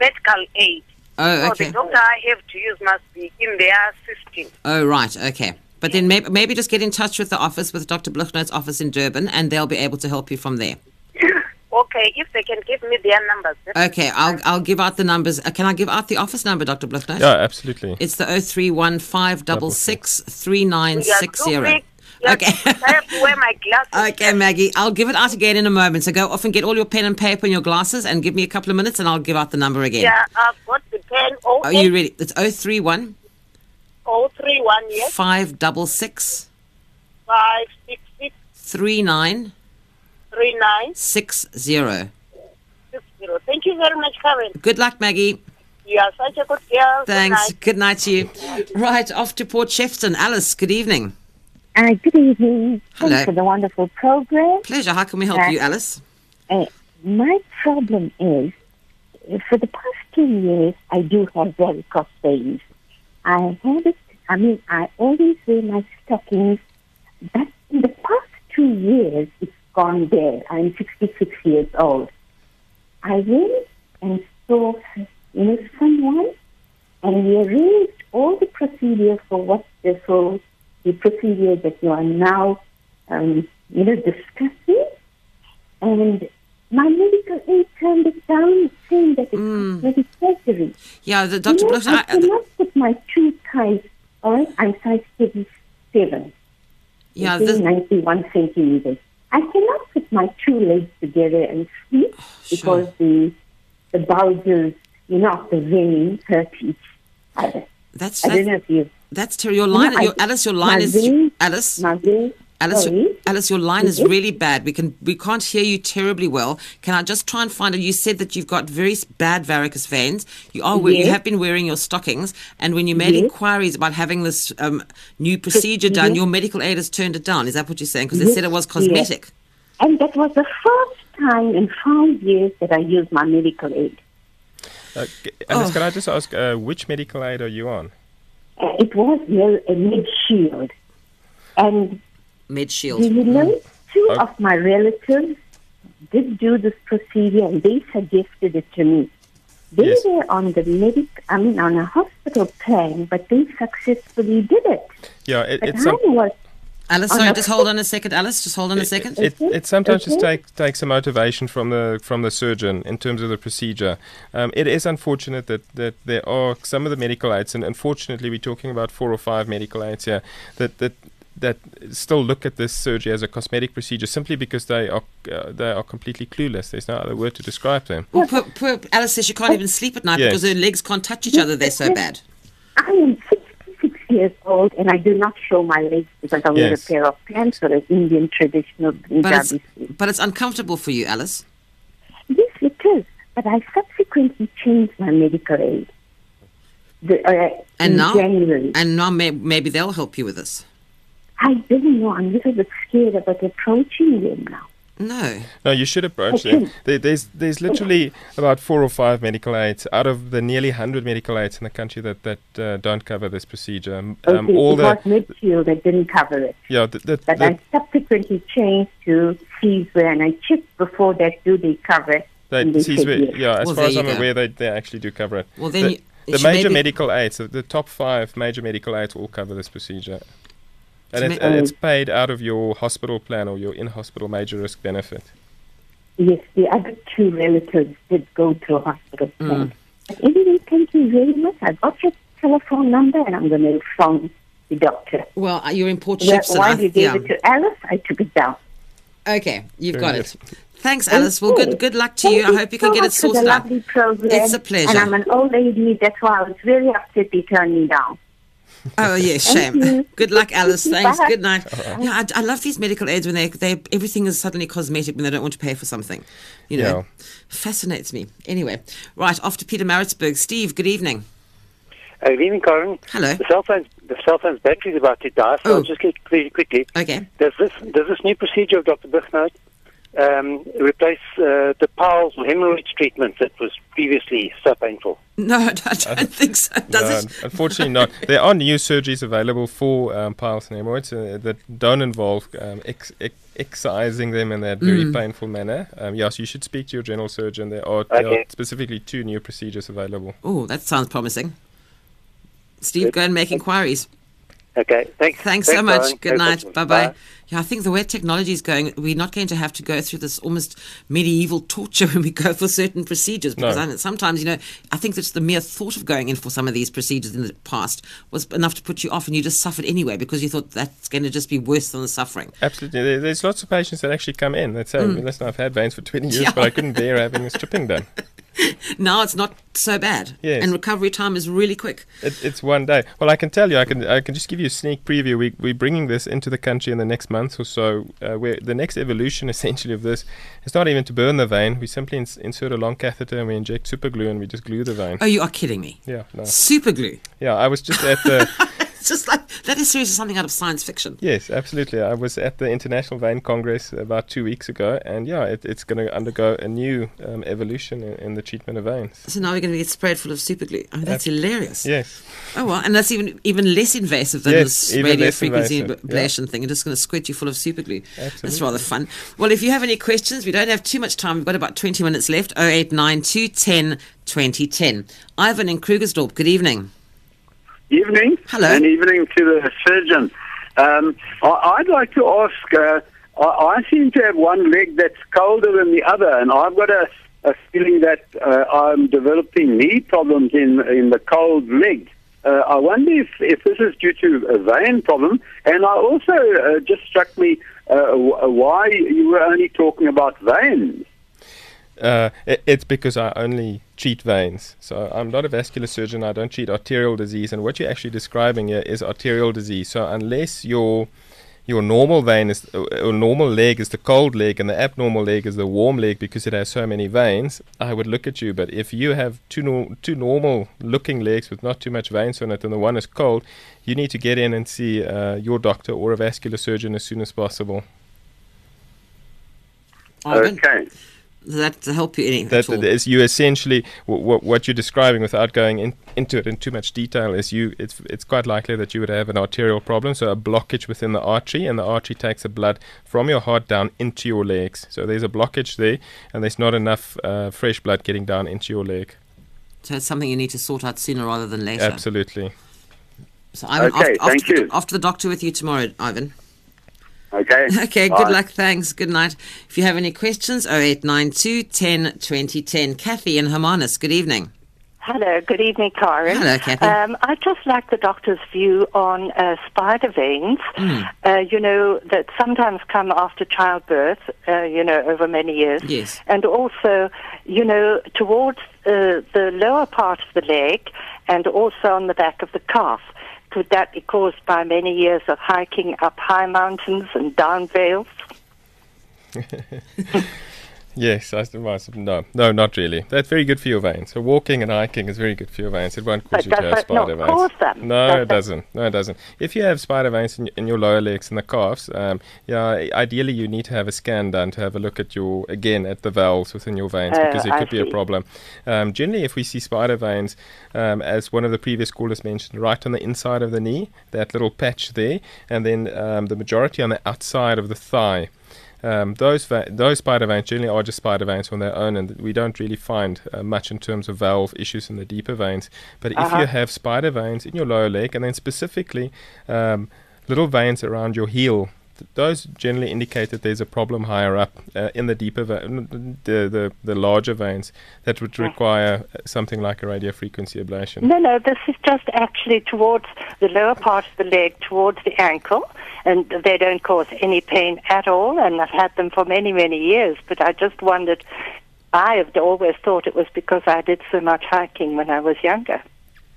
medical aid. Oh, So okay. the doctor I have to use must be in their system. Oh, right. Okay. But then maybe, maybe just get in touch with the office, with Dr. Blignaut's office in Durban, and they'll be able to help you from there. [COUGHS] Okay, if they can give me their numbers. Okay, I'll, I'll give out the numbers. Uh, can I give out the office number, Dr. Blignaut? Yeah, absolutely. It's the 031566 You are too big. Okay. I have to wear my glasses. [LAUGHS] Okay, Maggie, I'll give it out again in a moment. So go off and get all your pen and paper and your glasses and give me a couple of minutes and I'll give out the number again. Yeah, I've got the pen. Oh, Are you oh. ready? It's 031 Oh, three one yes, 566 five six six 3960. three nine six zero. Thank you very much, Karen. Good luck, Maggie. You are such a good girl. Good Thanks. night. Good night to you. Right, off to Port Shepstone. Alice, good evening. Uh, good evening. Hello. Thanks for the wonderful program. Pleasure. How can we help Uh, you, Alice? Uh, my problem is, for the past two years, I do have very varicose veins. I have it, I mean, I always wear my stockings, but in the past two years, it's gone there. I'm 66 years old. I went and saw, you know, someone, and we arranged all the procedure for what the, for the procedure that you are now, um, you know, discussing. And my medical aid turned it down, saying that it's Mm. cosmetic surgery. Yeah, the You Dr. know, I I- cannot put my two ties, all right? I'm size 37, yeah, this, 91 centimeters. I cannot put my two legs together and sleep because the the bulges, you know, of the vein hurt each other. that's I don't know if you, that's terrible. Your line, I- your, Alice, your line is vein- Alice. my Alice, sorry. Alice, your line is really bad. We can we can't hear you terribly well. Can I just try and find it? You said that you've got very bad varicose veins. You are we- you have been wearing your stockings, and when you made Yes. inquiries about having this um, new procedure done, Procedure. your medical aid has turned it down. Is that what you're saying? Because they said it was yes. cosmetic. And that was the first time in five years that I used my medical aid. Uh, Alice, Oh. can I just ask uh, which medical aid are you on? Uh, it was well, a mid shield. And Med do Shield. you know, two Okay. of my relatives did do this procedure and they suggested it to me. They Yes. were on the medic, I mean, on a hospital plan, but they successfully did it. Yeah, it, But it's I some, was, Alice, sorry, just hold on a second. Alice, just hold on a second. It, Okay, it sometimes just okay. take, takes some motivation from the from the surgeon in terms of the procedure. Um, it is unfortunate that, that there are some of the medical aids, and unfortunately we're talking about four or five medical aids here that that that still look at this surgery as a cosmetic procedure simply because they are uh, they are completely clueless. There's no other word to describe them. Well, poor, poor Alice says she can't even sleep at night Yes. because her legs can't touch each other. They're so bad. I am 66 years old, and I do not show my legs because I wear Yes. a pair of pants or an Indian traditional But Punjabi it's, but it's uncomfortable for you, Alice. Yes, it is. But I subsequently changed my medical aid. The, uh, And now, January. and now may, maybe they'll help you with this. I don't know. I'm a little bit scared about approaching them now. No. No, you should approach Okay. them. There, there's there's literally about four or five medical aids out of the nearly hundred medical aids in the country that that uh, don't cover this procedure. Um, Okay, all it the was Medshield that didn't cover it. yeah, the, the, But the, I subsequently changed to Caesar, and I checked before that, do they cover it? they, they sees yes. yeah, as Well, far as I'm go. aware, they, they actually do cover it. Well, then the, you- the major medical aids, the, the top five major medical aids, all cover this procedure. And So it, ma- and it's paid out of your hospital plan or your in-hospital major risk benefit. Yes, the other two relatives did go to a hospital Mm. plan. But anyway, thank you very much. I got your telephone number, and I'm going to phone the doctor. Well, uh, you're in Port Well, Shepstone. while I- you gave yeah. it to Alice, I took it down. Okay, you've Very got good. it. Thanks, Alice. Well, good good luck to you. I hope you can get it much for the sorted out. lovely program. It's a pleasure. And I'm an old lady. That's why I was very upset they turned me down. [LAUGHS] Oh yes, Thank shame. Good luck, Alice. Thanks. Bye. Good night. Yeah, I, I love these medical aids when they they everything is suddenly cosmetic when they don't want to pay for something. You know, Yeah. fascinates me. Anyway, right off to Pietermaritzburg. Steve, good evening. Uh, good evening, Karen. Hello. The cell phone's the cell phone's battery is about to die, so Oh. I'll just get quickly. quickly. Okay. Does this does this new procedure of Dr. Blignaut um, replace uh, the Powell's hemorrhage treatment that was previously so painful? [LAUGHS] No, I don't, I don't think so. Does No, it? Unfortunately, not. [LAUGHS] There are new surgeries available for um, piles and hemorrhoids uh, that don't involve um, ex- ex- excising them in that Mm. very painful manner. Um, yes, you should speak to your general surgeon. There are, there are specifically two new procedures available. Oh, that sounds promising. Steve, go and make inquiries. Okay, thanks. Thanks so much. Karen. Good No night. problem. Bye bye. Yeah, I think the way technology is going, we're not going to have to go through this almost medieval torture [LAUGHS] when we go for certain procedures. Because No. I, sometimes, you know, I think that the mere thought of going in for some of these procedures in the past was enough to put you off, and you just suffered anyway because you thought that's going to just be worse than the suffering. Absolutely. There's lots of patients that actually come in that say, listen, I've had veins for 20 years, Mm. [LAUGHS] Yeah. but I couldn't bear having a stripping done. [LAUGHS] Now it's not so bad, Yes. and recovery time is really quick. It, it's one day. Well, I can tell you, I can I can just give you a sneak preview. We, we're bringing this into the country in the next month or so. Uh, where the next evolution, [LAUGHS] essentially, of this is not even to burn the vein. We simply ins- insert a long catheter and we inject super glue and we just glue the vein. Oh, you are kidding me. Yeah, no. Super glue. Yeah, I was just at the. [LAUGHS] It's just like that is seriously something out of science fiction. yes, absolutely. I was at the International Vein Congress about two weeks ago, and yeah, it, it's going to undergo a new um, evolution in, in the treatment of veins. So now we're going to get sprayed full of super glue. I mean, that's hilarious. Yes. Oh well, and that's even even less invasive than Yes, this radio frequency invasive, yeah. ablation thing. It's just going to squirt you full of super glue. That's rather fun. Well, if you have any questions, we don't have too much time. We've got about 20 minutes left. 0892 10 2010. Ivan in Krugersdorp, good evening. Evening. Hello. And evening to the surgeon. Um, I, I'd like to ask. Uh, I, I seem to have one leg that's colder than the other, and I've got a, a feeling that uh, I'm developing knee problems in in the cold leg. Uh, I wonder if, if this is due to a vein problem, and I also uh, just struck me uh, w- why you were only talking about veins. Uh, it, it's because I only treat veins. So I'm not a vascular surgeon. I don't treat arterial disease. And what you're actually describing here is arterial disease. So unless your your normal vein is or normal leg is the cold leg and the abnormal leg is the warm leg because it has so many veins, I would look at you. But if you have two nor- two normal looking legs with not too much veins on it and the one is cold, you need to get in and see uh, your doctor or a vascular surgeon as soon as possible. Okay. Does that help you any that at all? that is you essentially w- what you're describing without going in, into it in too much detail is you it's it's quite likely that you would have an arterial problem so a blockage within the artery and the artery takes the blood from your heart down into your legs so there's a blockage there and there's not enough uh, fresh blood getting down into your leg so it's something you need to sort out sooner rather than later. absolutely So Ivan, Okay, off, off thank to the, you. off to the doctor with you tomorrow, Ivan. Okay. Okay, Bye. good luck. Thanks. Good night. If you have any questions, 0892 10 2010. Kathy in Hermanus, good evening. Hello, good evening, Karen. Hello, Kathy. Um, I'd just like the doctor's view on uh, spider veins, Hmm. uh, you know, that sometimes come after childbirth, uh, you know, over many years. Yes. And also, you know, towards uh, the lower part of the leg and also on the back of the calf. Could that be caused by many years of hiking up high mountains and down vales? [LAUGHS] Yes, I suppose. No, no, not really. That's very good for your veins. So walking and hiking is very good for your veins. It won't cause But you to have spider veins. cause them? No, Does it doesn't. No, it doesn't. If you have spider veins in, in your lower legs and the calves, um, yeah, ideally you need to have a scan done to have a look at your again at the valves within your veins Oh, because it I could be a problem. Um, generally, if we see spider veins, um, as one of the previous callers mentioned, right on the inside of the knee, that little patch there, and then um, the majority on the outside of the thigh. Um, those va- those spider veins generally are just spider veins on their own, and we don't really find uh, much in terms of valve issues in the deeper veins. But if Uh-huh. you have spider veins in your lower leg, and then specifically um, little veins around your heel, those generally indicate that there's a problem higher up uh, in the deeper, ve- the, the the larger veins that would require uh, something like a radio frequency ablation. No, no, this is just actually towards the lower part of the leg, towards the ankle, and they don't cause any pain at all, and I've had them for many, many years, but I just wondered, I have always thought it was because I did so much hiking when I was younger.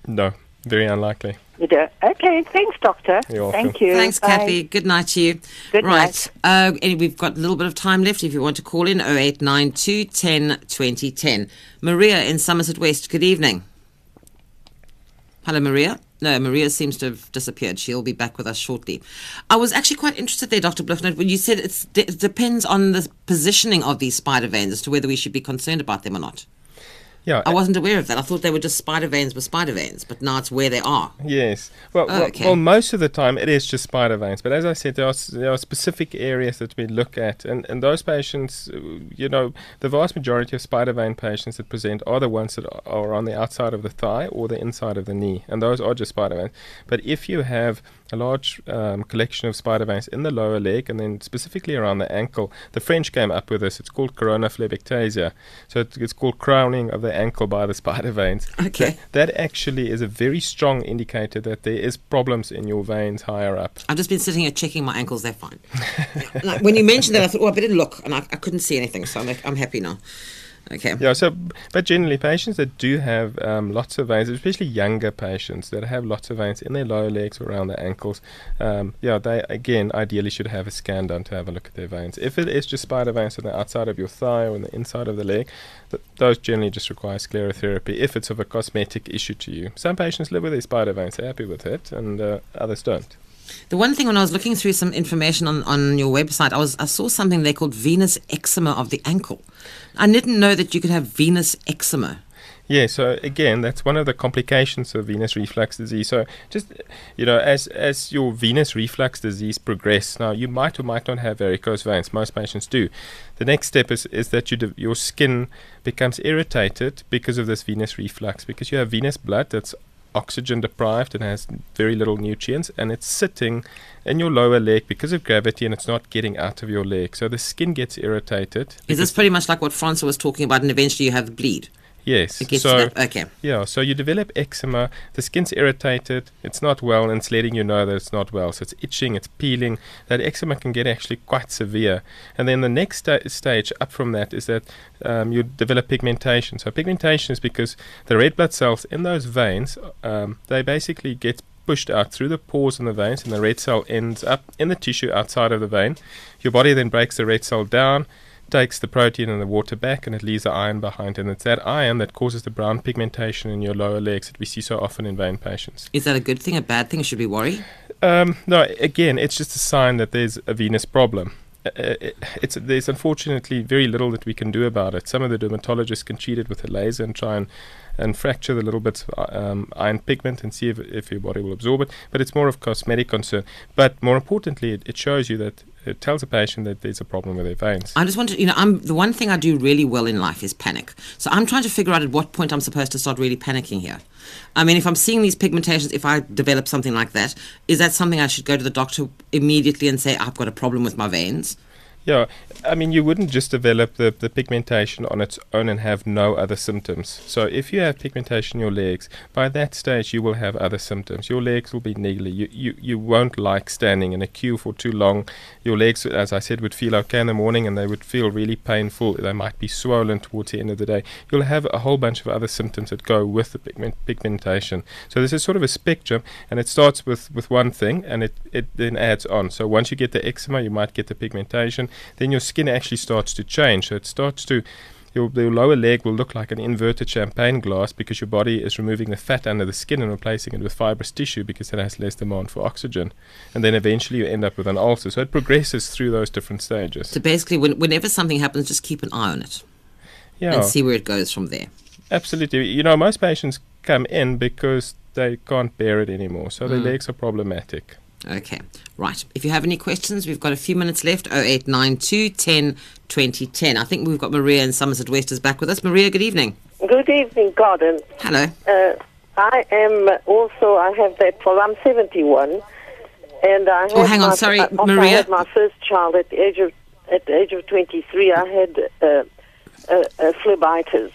No, very unlikely. You do. Okay, thanks, Doctor. You're welcome. Thank you. Thanks, Bye. Kathy. Good night to you. Good right. Uh, and we've got a little bit of time left if you want to call in 0892 10 2010. Maria in Somerset West, good evening. Hello, Maria. No, Maria seems to have disappeared. She'll be back with us shortly. I was actually quite interested there, Dr. Blignaut, when you said it's, it depends on the positioning of these spider veins as to whether we should be concerned about them or not. Yeah, I wasn't aware of that. I thought they were just spider veins with spider veins, but now it's where they are. Yes. Well, Oh, well, okay. well, most of the time it is just spider veins. But as I said, there are, there are specific areas that we look at. And, and those patients, you know, the vast majority of spider vein patients that present are the ones that are on the outside of the thigh or the inside of the knee. And those are just spider veins. But if you have a large um, collection of spider veins in the lower leg and then specifically around the ankle, the French came up with this. It's called corona phlebectatica. So it, it's called crowning of the ankle by the [LAUGHS] spider veins. Okay. That, that actually is a very strong indicator that there is problems in your veins higher up. I've just been sitting here checking my ankles. They're fine. [LAUGHS] like, when you mentioned that, I thought, oh, I better look, and I, I couldn't see anything, so I'm, I'm happy now. Okay. Yeah, so but generally patients that do have um, lots of veins, especially younger patients that have lots of veins in their lower legs or around their ankles, um, yeah, they again ideally should have a scan done to have a look at their veins. If it is just spider veins on the outside of your thigh or on the inside of the leg, th- those generally just require sclerotherapy if it's of a cosmetic issue to you. Some patients live with their spider veins, they're happy with it, and uh, others don't. The one thing when I was looking through some information on, on your website, I was I saw something there called venous eczema of the ankle. I didn't know that you could have venous eczema. Yeah, so again, that's one of the complications of venous reflux disease. So just you know, as as your venous reflux disease progresses, now you might or might not have varicose veins. Most patients do. The next step is is that you de- your skin becomes irritated because of this venous reflux, because you have venous blood that's oxygen deprived and has very little nutrients and it's sitting in your lower leg because of gravity and it's not getting out of your leg so the skin gets irritated Is this pretty much like what Francois was talking about, and eventually you have bleed? Yes. So okay. Yeah, so you develop eczema, the skin's irritated, it's not well, and it's letting you know that it's not well. So it's itching, it's peeling. That eczema can get actually quite severe. And then the next sta- stage up from that is that um, you develop pigmentation. So pigmentation is because the red blood cells in those veins, um, they basically get pushed out through the pores in the veins, and the red cell ends up in the tissue outside of the vein. Your body then breaks the red cell down takes the protein and the water back and it leaves the iron behind and it's that iron that causes the brown pigmentation in your lower legs that we see so often in vein patients Is that a good thing, a bad thing? Should we worry? um, no again it's just a sign that there's a venous problem uh, it- it's there's unfortunately very little that we can do about it. Some of the dermatologists can treat it with a laser and try and and fracture the little bits of um, iron pigment and see if, if your body will absorb it. But it's more of cosmetic concern. But more importantly, it, it shows you that it tells a patient that there's a problem with their veins. I just want to, you know, I'm the one thing I do really well in life is panic. So I'm trying to figure out at what point I'm supposed to start really panicking here. I mean, if I'm seeing these pigmentations, if I develop something like that, is that something I should go to the doctor immediately and say I've got a problem with my veins? Yeah, I mean, you wouldn't just develop the, the pigmentation on its own and have no other symptoms. So, if you have pigmentation in your legs, by that stage you will have other symptoms. Your legs will be niggly. You, you, you won't like standing in a queue for too long. Your legs, as I said, would feel okay in the morning and they would feel really painful. They might be swollen towards the end of the day. You'll have a whole bunch of other symptoms that go with the pigment, pigmentation. So, this is sort of a spectrum and it starts with, with one thing and it, it then adds on. So, once you get the eczema, you might get the pigmentation then your skin actually starts to change. So it starts to your, your lower leg will look like an inverted champagne glass because your body is removing the fat under the skin and replacing it with fibrous tissue because it has less demand for oxygen. And then eventually you end up with an ulcer. So it progresses through those different stages. So basically, when, whenever something happens, just keep an eye on it Yeah, and see where it goes from there. absolutely. You know, most patients come in because they can't bear it anymore. So their mm. legs are problematic. Okay, right. If you have any questions, we've got a few minutes left. 0892 10 2010. I think we've got Maria in Somerset West is back with us. Maria, good evening. Good evening, Gordon. Hello. Uh, I am also, I have that problem. I'm 71. And I Oh, hang on, my- sorry, I Maria. had my first child at the age of, at the age of 23. I had uh, uh, uh, phlebitis.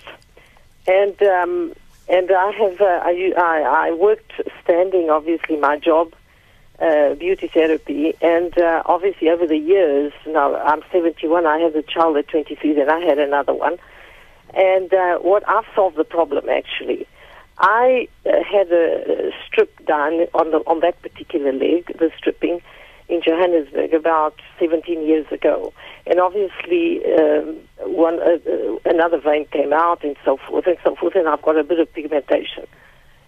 And, um, and I have, uh, I, I, I worked standing, obviously, my job uh, beauty therapy. And uh, obviously, over the years, now I'm 71, I had a child at 23, then I had another one. And uh, what I've solved the problem actually. I uh, had a strip done on the on that particular leg, the stripping in Johannesburg about 17 years ago, and obviously um, one uh, another vein came out and so forth and so forth, and I've got a bit of pigmentation.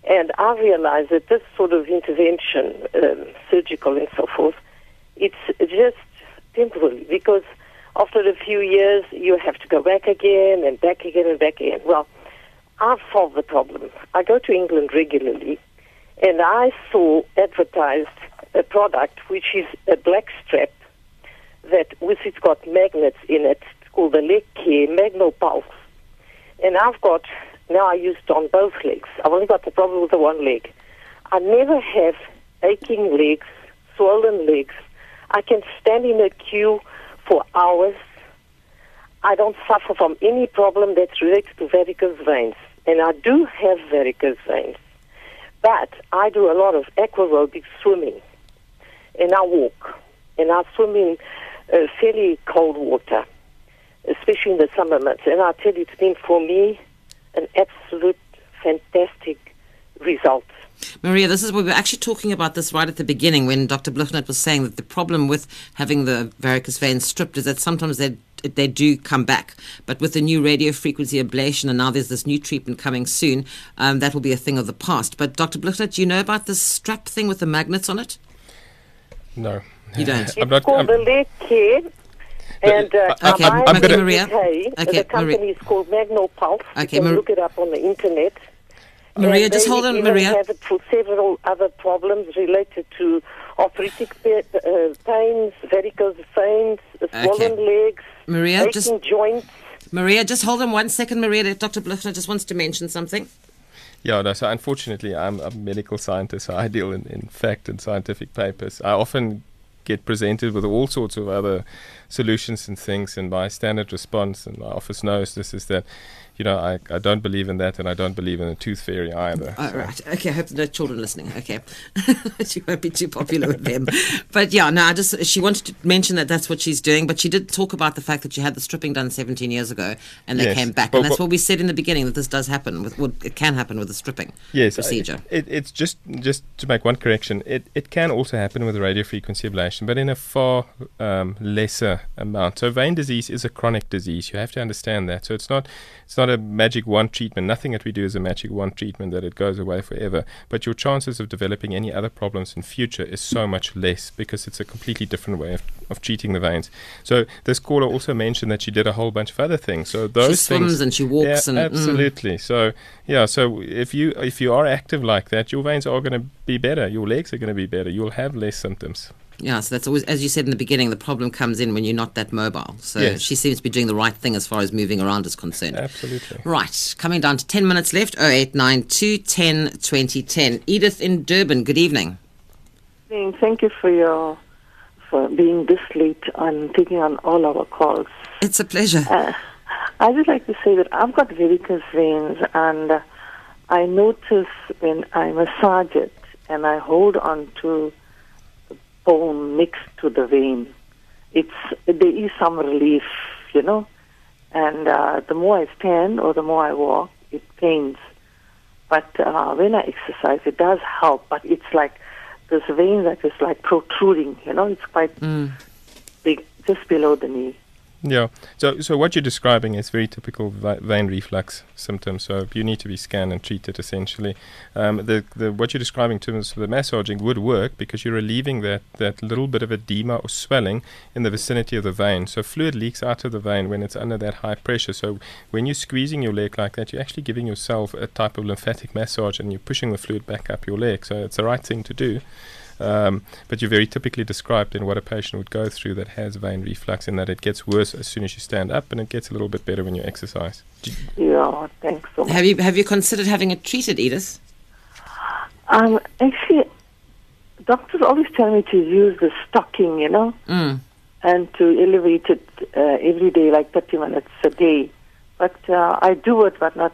And I realized that this sort of intervention, um, surgical and so forth, it's just temporary because after a few years you have to go back again and back again and back again. Well, I've solved the problem. I go to England regularly and I saw advertised a product which is a black strap that with it's got magnets in it. It's called the Leg Care Magno And I've got now I use it on both legs. I've only got the problem with the one leg. I never have aching legs, swollen legs. I can stand in a queue for hours. I don't suffer from any problem that's related to varicose veins. And I do have varicose veins. But I do a lot of aquarobic swimming. And I walk. And I swim in uh, fairly cold water, especially in the summer months. And I tell you, it's been for me an absolute fantastic result. Maria, this is what we were actually talking about this right at the beginning when Dr. Blignaut was saying that the problem with having the varicose veins stripped is that sometimes they they do come back. But with the new radio frequency ablation, and now there's this new treatment coming soon, um, that will be a thing of the past. But Dr. Blignaut, do you know about this strap thing with the magnets on it? No. You don't. I'm not. called I'm- the leg care. And uh, Okay, I'm, I'm gonna- Maria. Okay, the company is called Magnopulse. Okay, you can Mar- look it up on the internet. Maria, And just hold on, Maria. have it for several other problems related to arthritic pa- uh, pains, varicose veins, swollen legs, Maria, aching just- joints. Maria, just hold on one second. Maria, Dr. Blignaut just wants to mention something. Yeah, no, so unfortunately, I'm a medical scientist, so I deal in, in fact and scientific papers. I often get presented with all sorts of other solutions and things, and my standard response, and my office knows this, is that, you know, I, I don't believe in that, and I don't believe in a tooth fairy either. All right. Okay. I hope there's no children listening. Okay. [LAUGHS] she won't be too popular with them. But yeah, no, I just, she wanted to mention that that's what she's doing, but she did talk about the fact that she had the stripping done 17 years ago and they Yes, came back. but And that's what- what we said in the beginning that this does happen with, well, it can happen with the stripping yes, procedure. It, it's just just to make one correction. It it can also happen with radio frequency ablation, but in a far um, lesser amount. So vein disease is a chronic disease. You have to understand that. So it's not it's not a magic one treatment. Nothing that we do is a magic one treatment that it goes away forever. But your chances of developing any other problems in future is so much less because it's a completely different way of, of treating the veins. So this caller also mentioned that she did a whole bunch of other things. So those swims things, and she walks yeah, and- mm. absolutely. So yeah, so if you if you are active like that, your veins are going to be better. Your legs are going to be better. You'll have less symptoms. Yeah, so that's always, as you said in the beginning, the problem comes in when you're not that mobile. So Yes. she seems to be doing the right thing as far as moving around is concerned. Absolutely. Right, coming down to 10 minutes left 0892 10 2010. Edith in Durban, good evening. Thank you for your for being this late and taking on all our calls. It's a pleasure. Uh, I would like to say that I've got varicose veins, and uh, I notice when I massage it and I hold on to the bone next to the vein, it's there is some relief, you know. And uh, the more I stand or the more I walk, it pains. But uh, when I exercise, it does help. But it's like this vein that is like protruding, you know. It's quite big, just below the knee. Yeah. So, so what you're describing is very typical vi- vein reflux symptoms. So you need to be scanned and treated essentially. Um, the, the what you're describing in terms of the massaging would work because you're relieving that, that little bit of edema or swelling in the vicinity of the vein. So fluid leaks out of the vein when it's under that high pressure. So when you're squeezing your leg like that, you're actually giving yourself a type of lymphatic massage and you're pushing the fluid back up your leg. So it's the right thing to do. Um, but you're very typically described in what a patient would go through that has vein reflux, in that it gets worse as soon as you stand up, and it gets a little bit better when you exercise. Yeah, thanks so much. Have you have you considered having it treated, Edith? Um, actually, doctors always tell me to use the stocking, you know, Mm. and to elevate it uh, every day, like 30 minutes a day. But uh, I do it, but not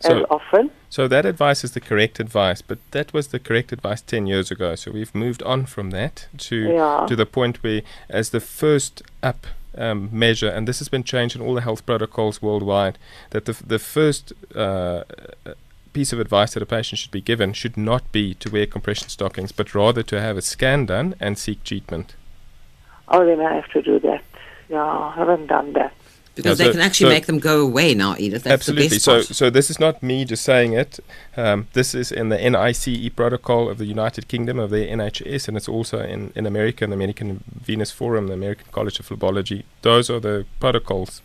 So- as often. So that advice is the correct advice, but that was the correct advice 10 years ago. So we've moved on from that to Yeah. to the point where, as the first up um, measure, and this has been changed in all the health protocols worldwide, that the, the first uh, piece of advice that a patient should be given should not be to wear compression stockings, but rather to have a scan done and seek treatment. Oh, then I have to do that. Yeah, I haven't done that. Because Yeah, they so- can actually so- make them go away now, Edith. That's Absolutely. the best so, part. so this is not me just saying it. Um, this is in the NICE protocol of the United Kingdom of the NHS, and it's also in, in America, in the American Venous Forum, the American College of Phlebology. Those are the protocols.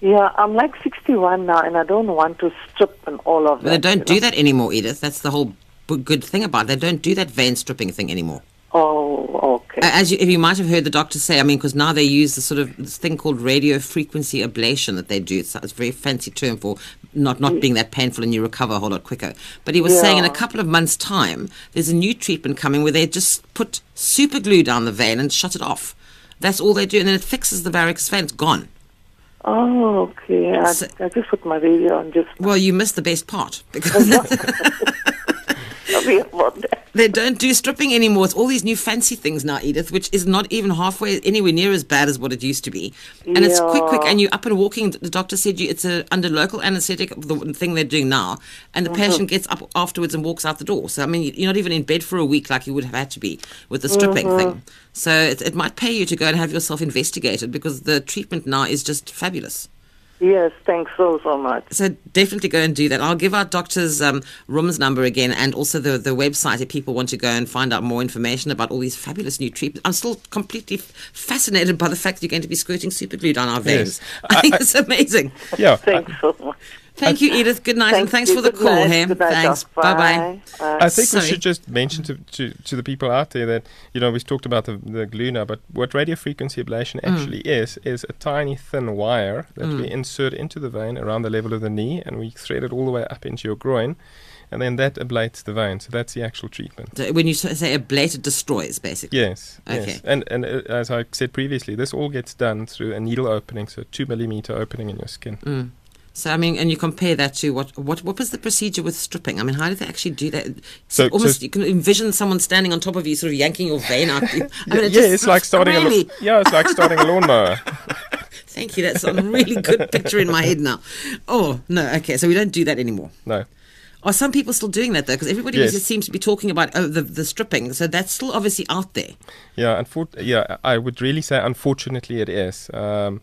Yeah, I'm like 61 now, and I don't want to strip and all of But they don't do know. that anymore, Edith. That's the whole b- good thing about it. They don't do that vein stripping thing anymore. Oh, okay. As you, you might have heard the doctor say, I mean, because now they use the sort of this thing called radio frequency ablation that they do. It's, it's a very fancy term for not, not being that painful and you recover a whole lot quicker. But he was saying in a couple of months' time, there's a new treatment coming where they just put super glue down the vein and shut it off. That's all they do, and then it fixes the varicose vein. It's gone. Oh, okay. I, So- I just put my radio on just Well, you missed the best part because sorry about that. They don't do stripping anymore. It's all these new fancy things now, Edith, which is not even halfway anywhere near as bad as what it used to be. And it's quick, quick, and you're up and walking. The doctor said you, it's a, under local anesthetic, the thing they're doing now, and the patient gets up afterwards and walks out the door. So I mean, you're not even in bed for a week like you would have had to be with the stripping thing. So it, it might pay you to go and have yourself investigated because the treatment now is just fabulous. Yes, thanks so, so much. So definitely go and do that. I'll give our doctor's um, room's number again and also the, the website if people want to go and find out more information about all these fabulous new treatments. I'm still completely fascinated by the fact that you're going to be squirting super glue down our veins. Yes. [LAUGHS] I think it's amazing. Yeah. Thanks so much. Thank you, Edith. Good night, and thanks you. for the Good call, night. hey? Night, Thanks. Bye bye. Bye. I think Sorry. we should just mention to, to, to the people out there that, you know, we've talked about the, the glue now, but what radio frequency ablation actually is, is a tiny thin wire that we insert into the vein around the level of the knee and we thread it all the way up into your groin. And then that ablates the vein. So that's the actual treatment. So when you say ablate, it destroys, basically. Yes. Okay. Yes. And and uh, as I said previously, this all gets done through a needle opening, so two millimeter opening in your skin. Mm. So I mean, and you compare that to what what what was the procedure with stripping? I mean, how did they actually do that? So- almost so- you can envision someone standing on top of you, sort of yanking your vein out. [LAUGHS] I mean, yeah, it yeah, it's like starting really. a yeah, it's like starting a lawnmower. [LAUGHS] [LAUGHS] Thank you. That's a really good picture in my head now. Oh no, okay. So we don't do that anymore. No. Are some people still doing that though? Because everybody Yes. just seems to be talking about oh, the the stripping. So that's still obviously out there. Yeah, unfor- yeah, I would really say unfortunately it is. Um,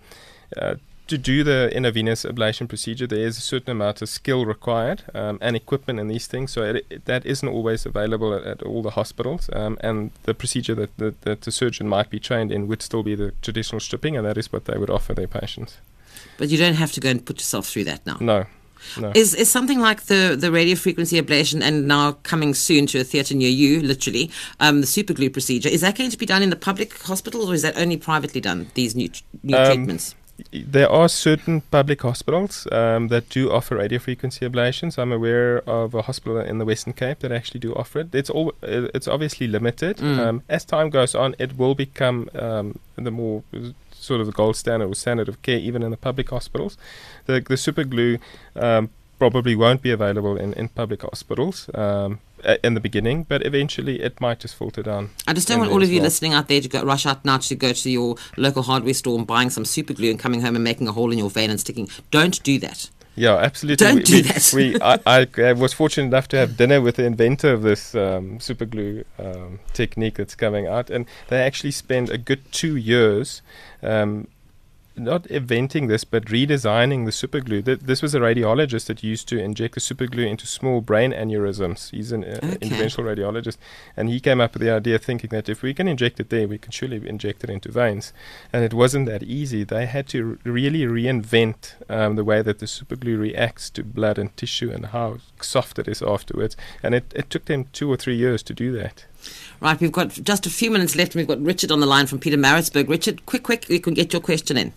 uh, to do the intravenous ablation procedure, there is a certain amount of skill required um, and equipment and these things. So it, it, that isn't always available at, at all the hospitals. Um, and the procedure that, that, that the surgeon might be trained in would still be the traditional stripping, and that is what they would offer their patients. But you don't have to go and put yourself through that now. No, no. Is is something like the the radio frequency ablation and now coming soon to a theatre near you, literally, um, the superglue procedure? Is that going to be done in the public hospitals or is that only privately done? These new new Um, treatments. There are certain public hospitals um, that do offer radiofrequency ablations. I'm aware of a hospital in the Western Cape that actually do offer it. It's all uh, it's obviously limited. Mm. Um, as time goes on, it will become um, the more uh, sort of the gold standard or standard of care, even in the public hospitals. The the super glue um, probably won't be available in, in public hospitals um, in the beginning, but eventually it might just filter down. I just don't want all of you well. listening out there to go rush out now to go to your local hardware store and buying some super glue and coming home and making a hole in your vein and sticking. Don't do that. Yeah, absolutely. Don't we, do we, that. we, I, [LAUGHS] I, I was fortunate enough to have dinner with the inventor of this um, super glue um, technique that's coming out, and they actually spent a good two years. Um, not inventing this, but redesigning the superglue. Th- this was a radiologist that used to inject the superglue into small brain aneurysms. He's an uh, Okay. interventional radiologist, and he came up with the idea, thinking that if we can inject it there, we can surely inject it into veins. And it wasn't that easy. They had to r- really reinvent um, the way that the superglue reacts to blood and tissue and how soft it is afterwards. And it, it took them two or three years to do that. Right, we've got just a few minutes left and we've got Richard on the line from Pietermaritzburg. Richard, quick, quick, you can get your question in.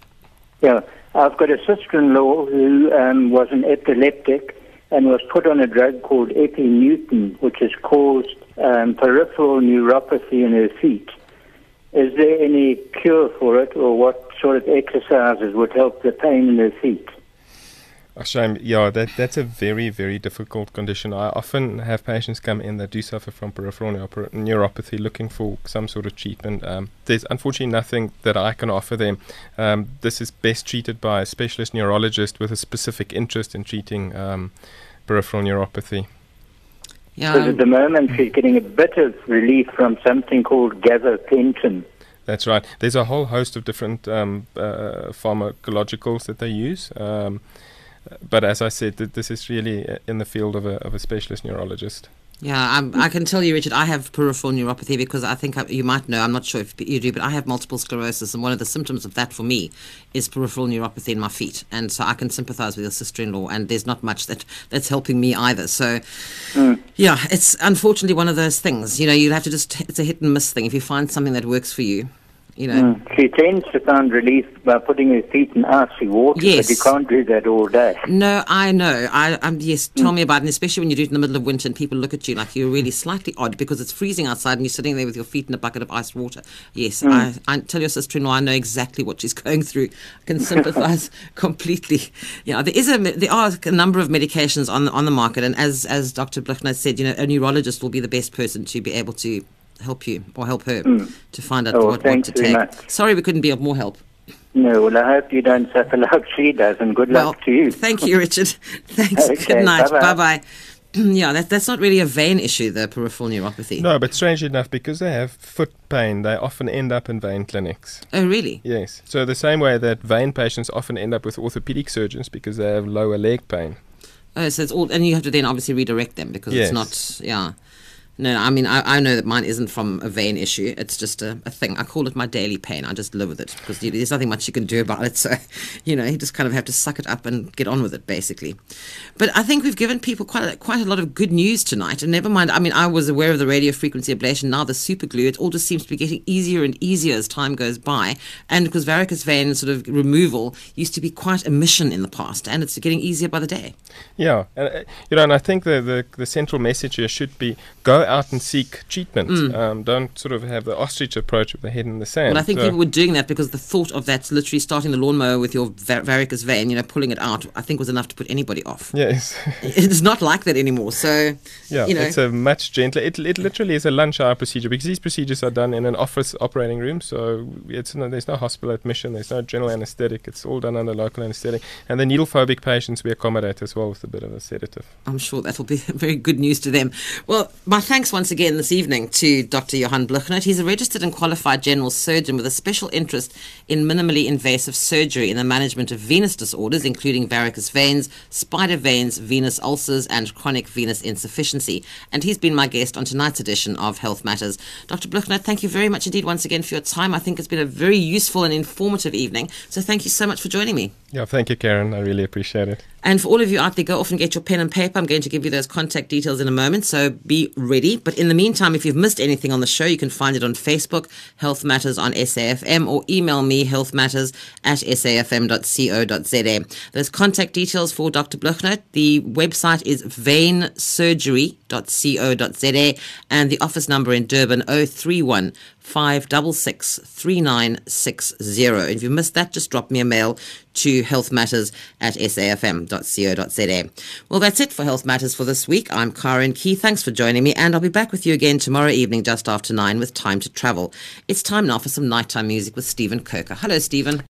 Yeah, I've got a sister-in-law who um, was an epileptic and was put on a drug called Epanutin, which has caused um, peripheral neuropathy in her feet. Is there any cure for it, or what sort of exercises would help the pain in her feet? A shame. Yeah, that that's a very very difficult condition. I often have patients come in that do suffer from peripheral neuropathy, looking for some sort of treatment. Um, there's unfortunately nothing that I can offer them. Um, this is best treated by a specialist neurologist with a specific interest in treating um, peripheral neuropathy. Yeah, Because at the moment she's getting a bit of relief from something called gabapentin. That's right. There's a whole host of different um, uh, pharmacologicals that they use. Um, but as I said, th- this is really uh, in the field of a, of a specialist neurologist. Yeah, I'm, I can tell you, Richard, I have peripheral neuropathy because I think I, you might know, I'm not sure if you do, but I have multiple sclerosis, and one of the symptoms of that for me is peripheral neuropathy in my feet. And so I can sympathize with your sister in law, and there's not much that, that's helping me either. So, yeah, it's unfortunately one of those things. You know, you have to just, it's a hit and miss thing. If you find something that works for you, you know. Mm. She tends to find relief by putting her feet in icy water, Yes. but you can't do that all day. No, I know. I, I'm yes. Tell me about it, and especially when you do it in the middle of winter and people look at you like you're really slightly odd because it's freezing outside and you're sitting there with your feet in a bucket of iced water. Yes, I, I tell your sister-in-law I know exactly what she's [LAUGHS] going through. I can sympathise [LAUGHS] completely. Yeah, there is a there are a number of medications on the, on the market, and as as Dr. Blignaut said, you know, a neurologist will be the best person to be able to help you or help her hmm. to find out Oh, what, what thanks to very take. much. Sorry, we couldn't be of more help. No, well, I hope you don't suffer like she does, and good Well, luck to you. Thank you, Richard. [LAUGHS] [LAUGHS] Thanks. Okay, Good night. bye-bye. Bye bye. [CLEARS THROAT] yeah, that, that's not really a vein issue, the peripheral neuropathy. No, but strangely enough, because they have foot pain, they often end up in vein clinics. Oh, really? Yes. So the same way that vein patients often end up with orthopedic surgeons because they have lower leg pain. Oh, so it's all, and you have to then obviously redirect them because Yes. it's not, yeah. No, I mean, I, I know that mine isn't from a vein issue. It's just a, a thing. I call it my daily pain. I just live with it because you, there's nothing much you can do about it. [LAUGHS] So, you know, you just kind of have to suck it up and get on with it, basically. But I think we've given people quite a, quite a lot of good news tonight. And never mind, I mean, I was aware of the radio frequency ablation, now the super glue. It all just seems to be getting easier and easier as time goes by. And because varicose vein sort of removal used to be quite a mission in the past, and it's getting easier by the day. Yeah, uh, you know, and I think the, the the central message here should be go out and seek treatment. Um, don't sort of have the ostrich approach with the head in the sand. Well, I think So- people were doing that because the thought of that, literally starting the lawnmower with your va- varicose vein, you know, pulling it out, I think was enough to put anybody off. [LAUGHS] Yes. [LAUGHS] It's not like that anymore. So, Yeah, you know, it's a much gentler. It, it literally is a lunch hour procedure because these procedures are done in an office operating room. So it's no, there's no hospital admission, there's no general anaesthetic. It's all done under local anaesthetic. And the needle phobic patients we accommodate as well with a bit of a sedative. I'm sure that'll be [LAUGHS] very good news to them. Well, my thanks once again this evening to Dr. Johan Blignaut. He's a registered and qualified general surgeon with a special interest in minimally invasive surgery in the management of venous disorders, including varicose veins, spider veins, venous ulcers, and chronic venous insufficiency. And he's been my guest on tonight's edition of Health Matters. Dr. Blignaut, thank you very much indeed once again for your time. I think it's been a very useful and informative evening. So thank you so much for joining me. Yeah, thank you, Karen. I really appreciate it. And for all of you out there, go off and get your pen and paper. I'm going to give you those contact details in a moment, so be ready. But in the meantime, if you've missed anything on the show, you can find it on Facebook, Health Matters on SAFM, or email me, healthmatters at safm.co.za. Those contact details for Dr. Blignaut. The website is veinsurgery.co.za, and the office number in Durban 031 566 3960. If you missed that, just drop me a mail to healthmatters at safm.co.za. Well, that's it for Health Matters for this week. I'm Karen Key. Thanks for joining me, and I'll be back with you again tomorrow evening just after nine with Time to Travel. It's time now for some nighttime music with Stephen Kirker. Hello, Stephen.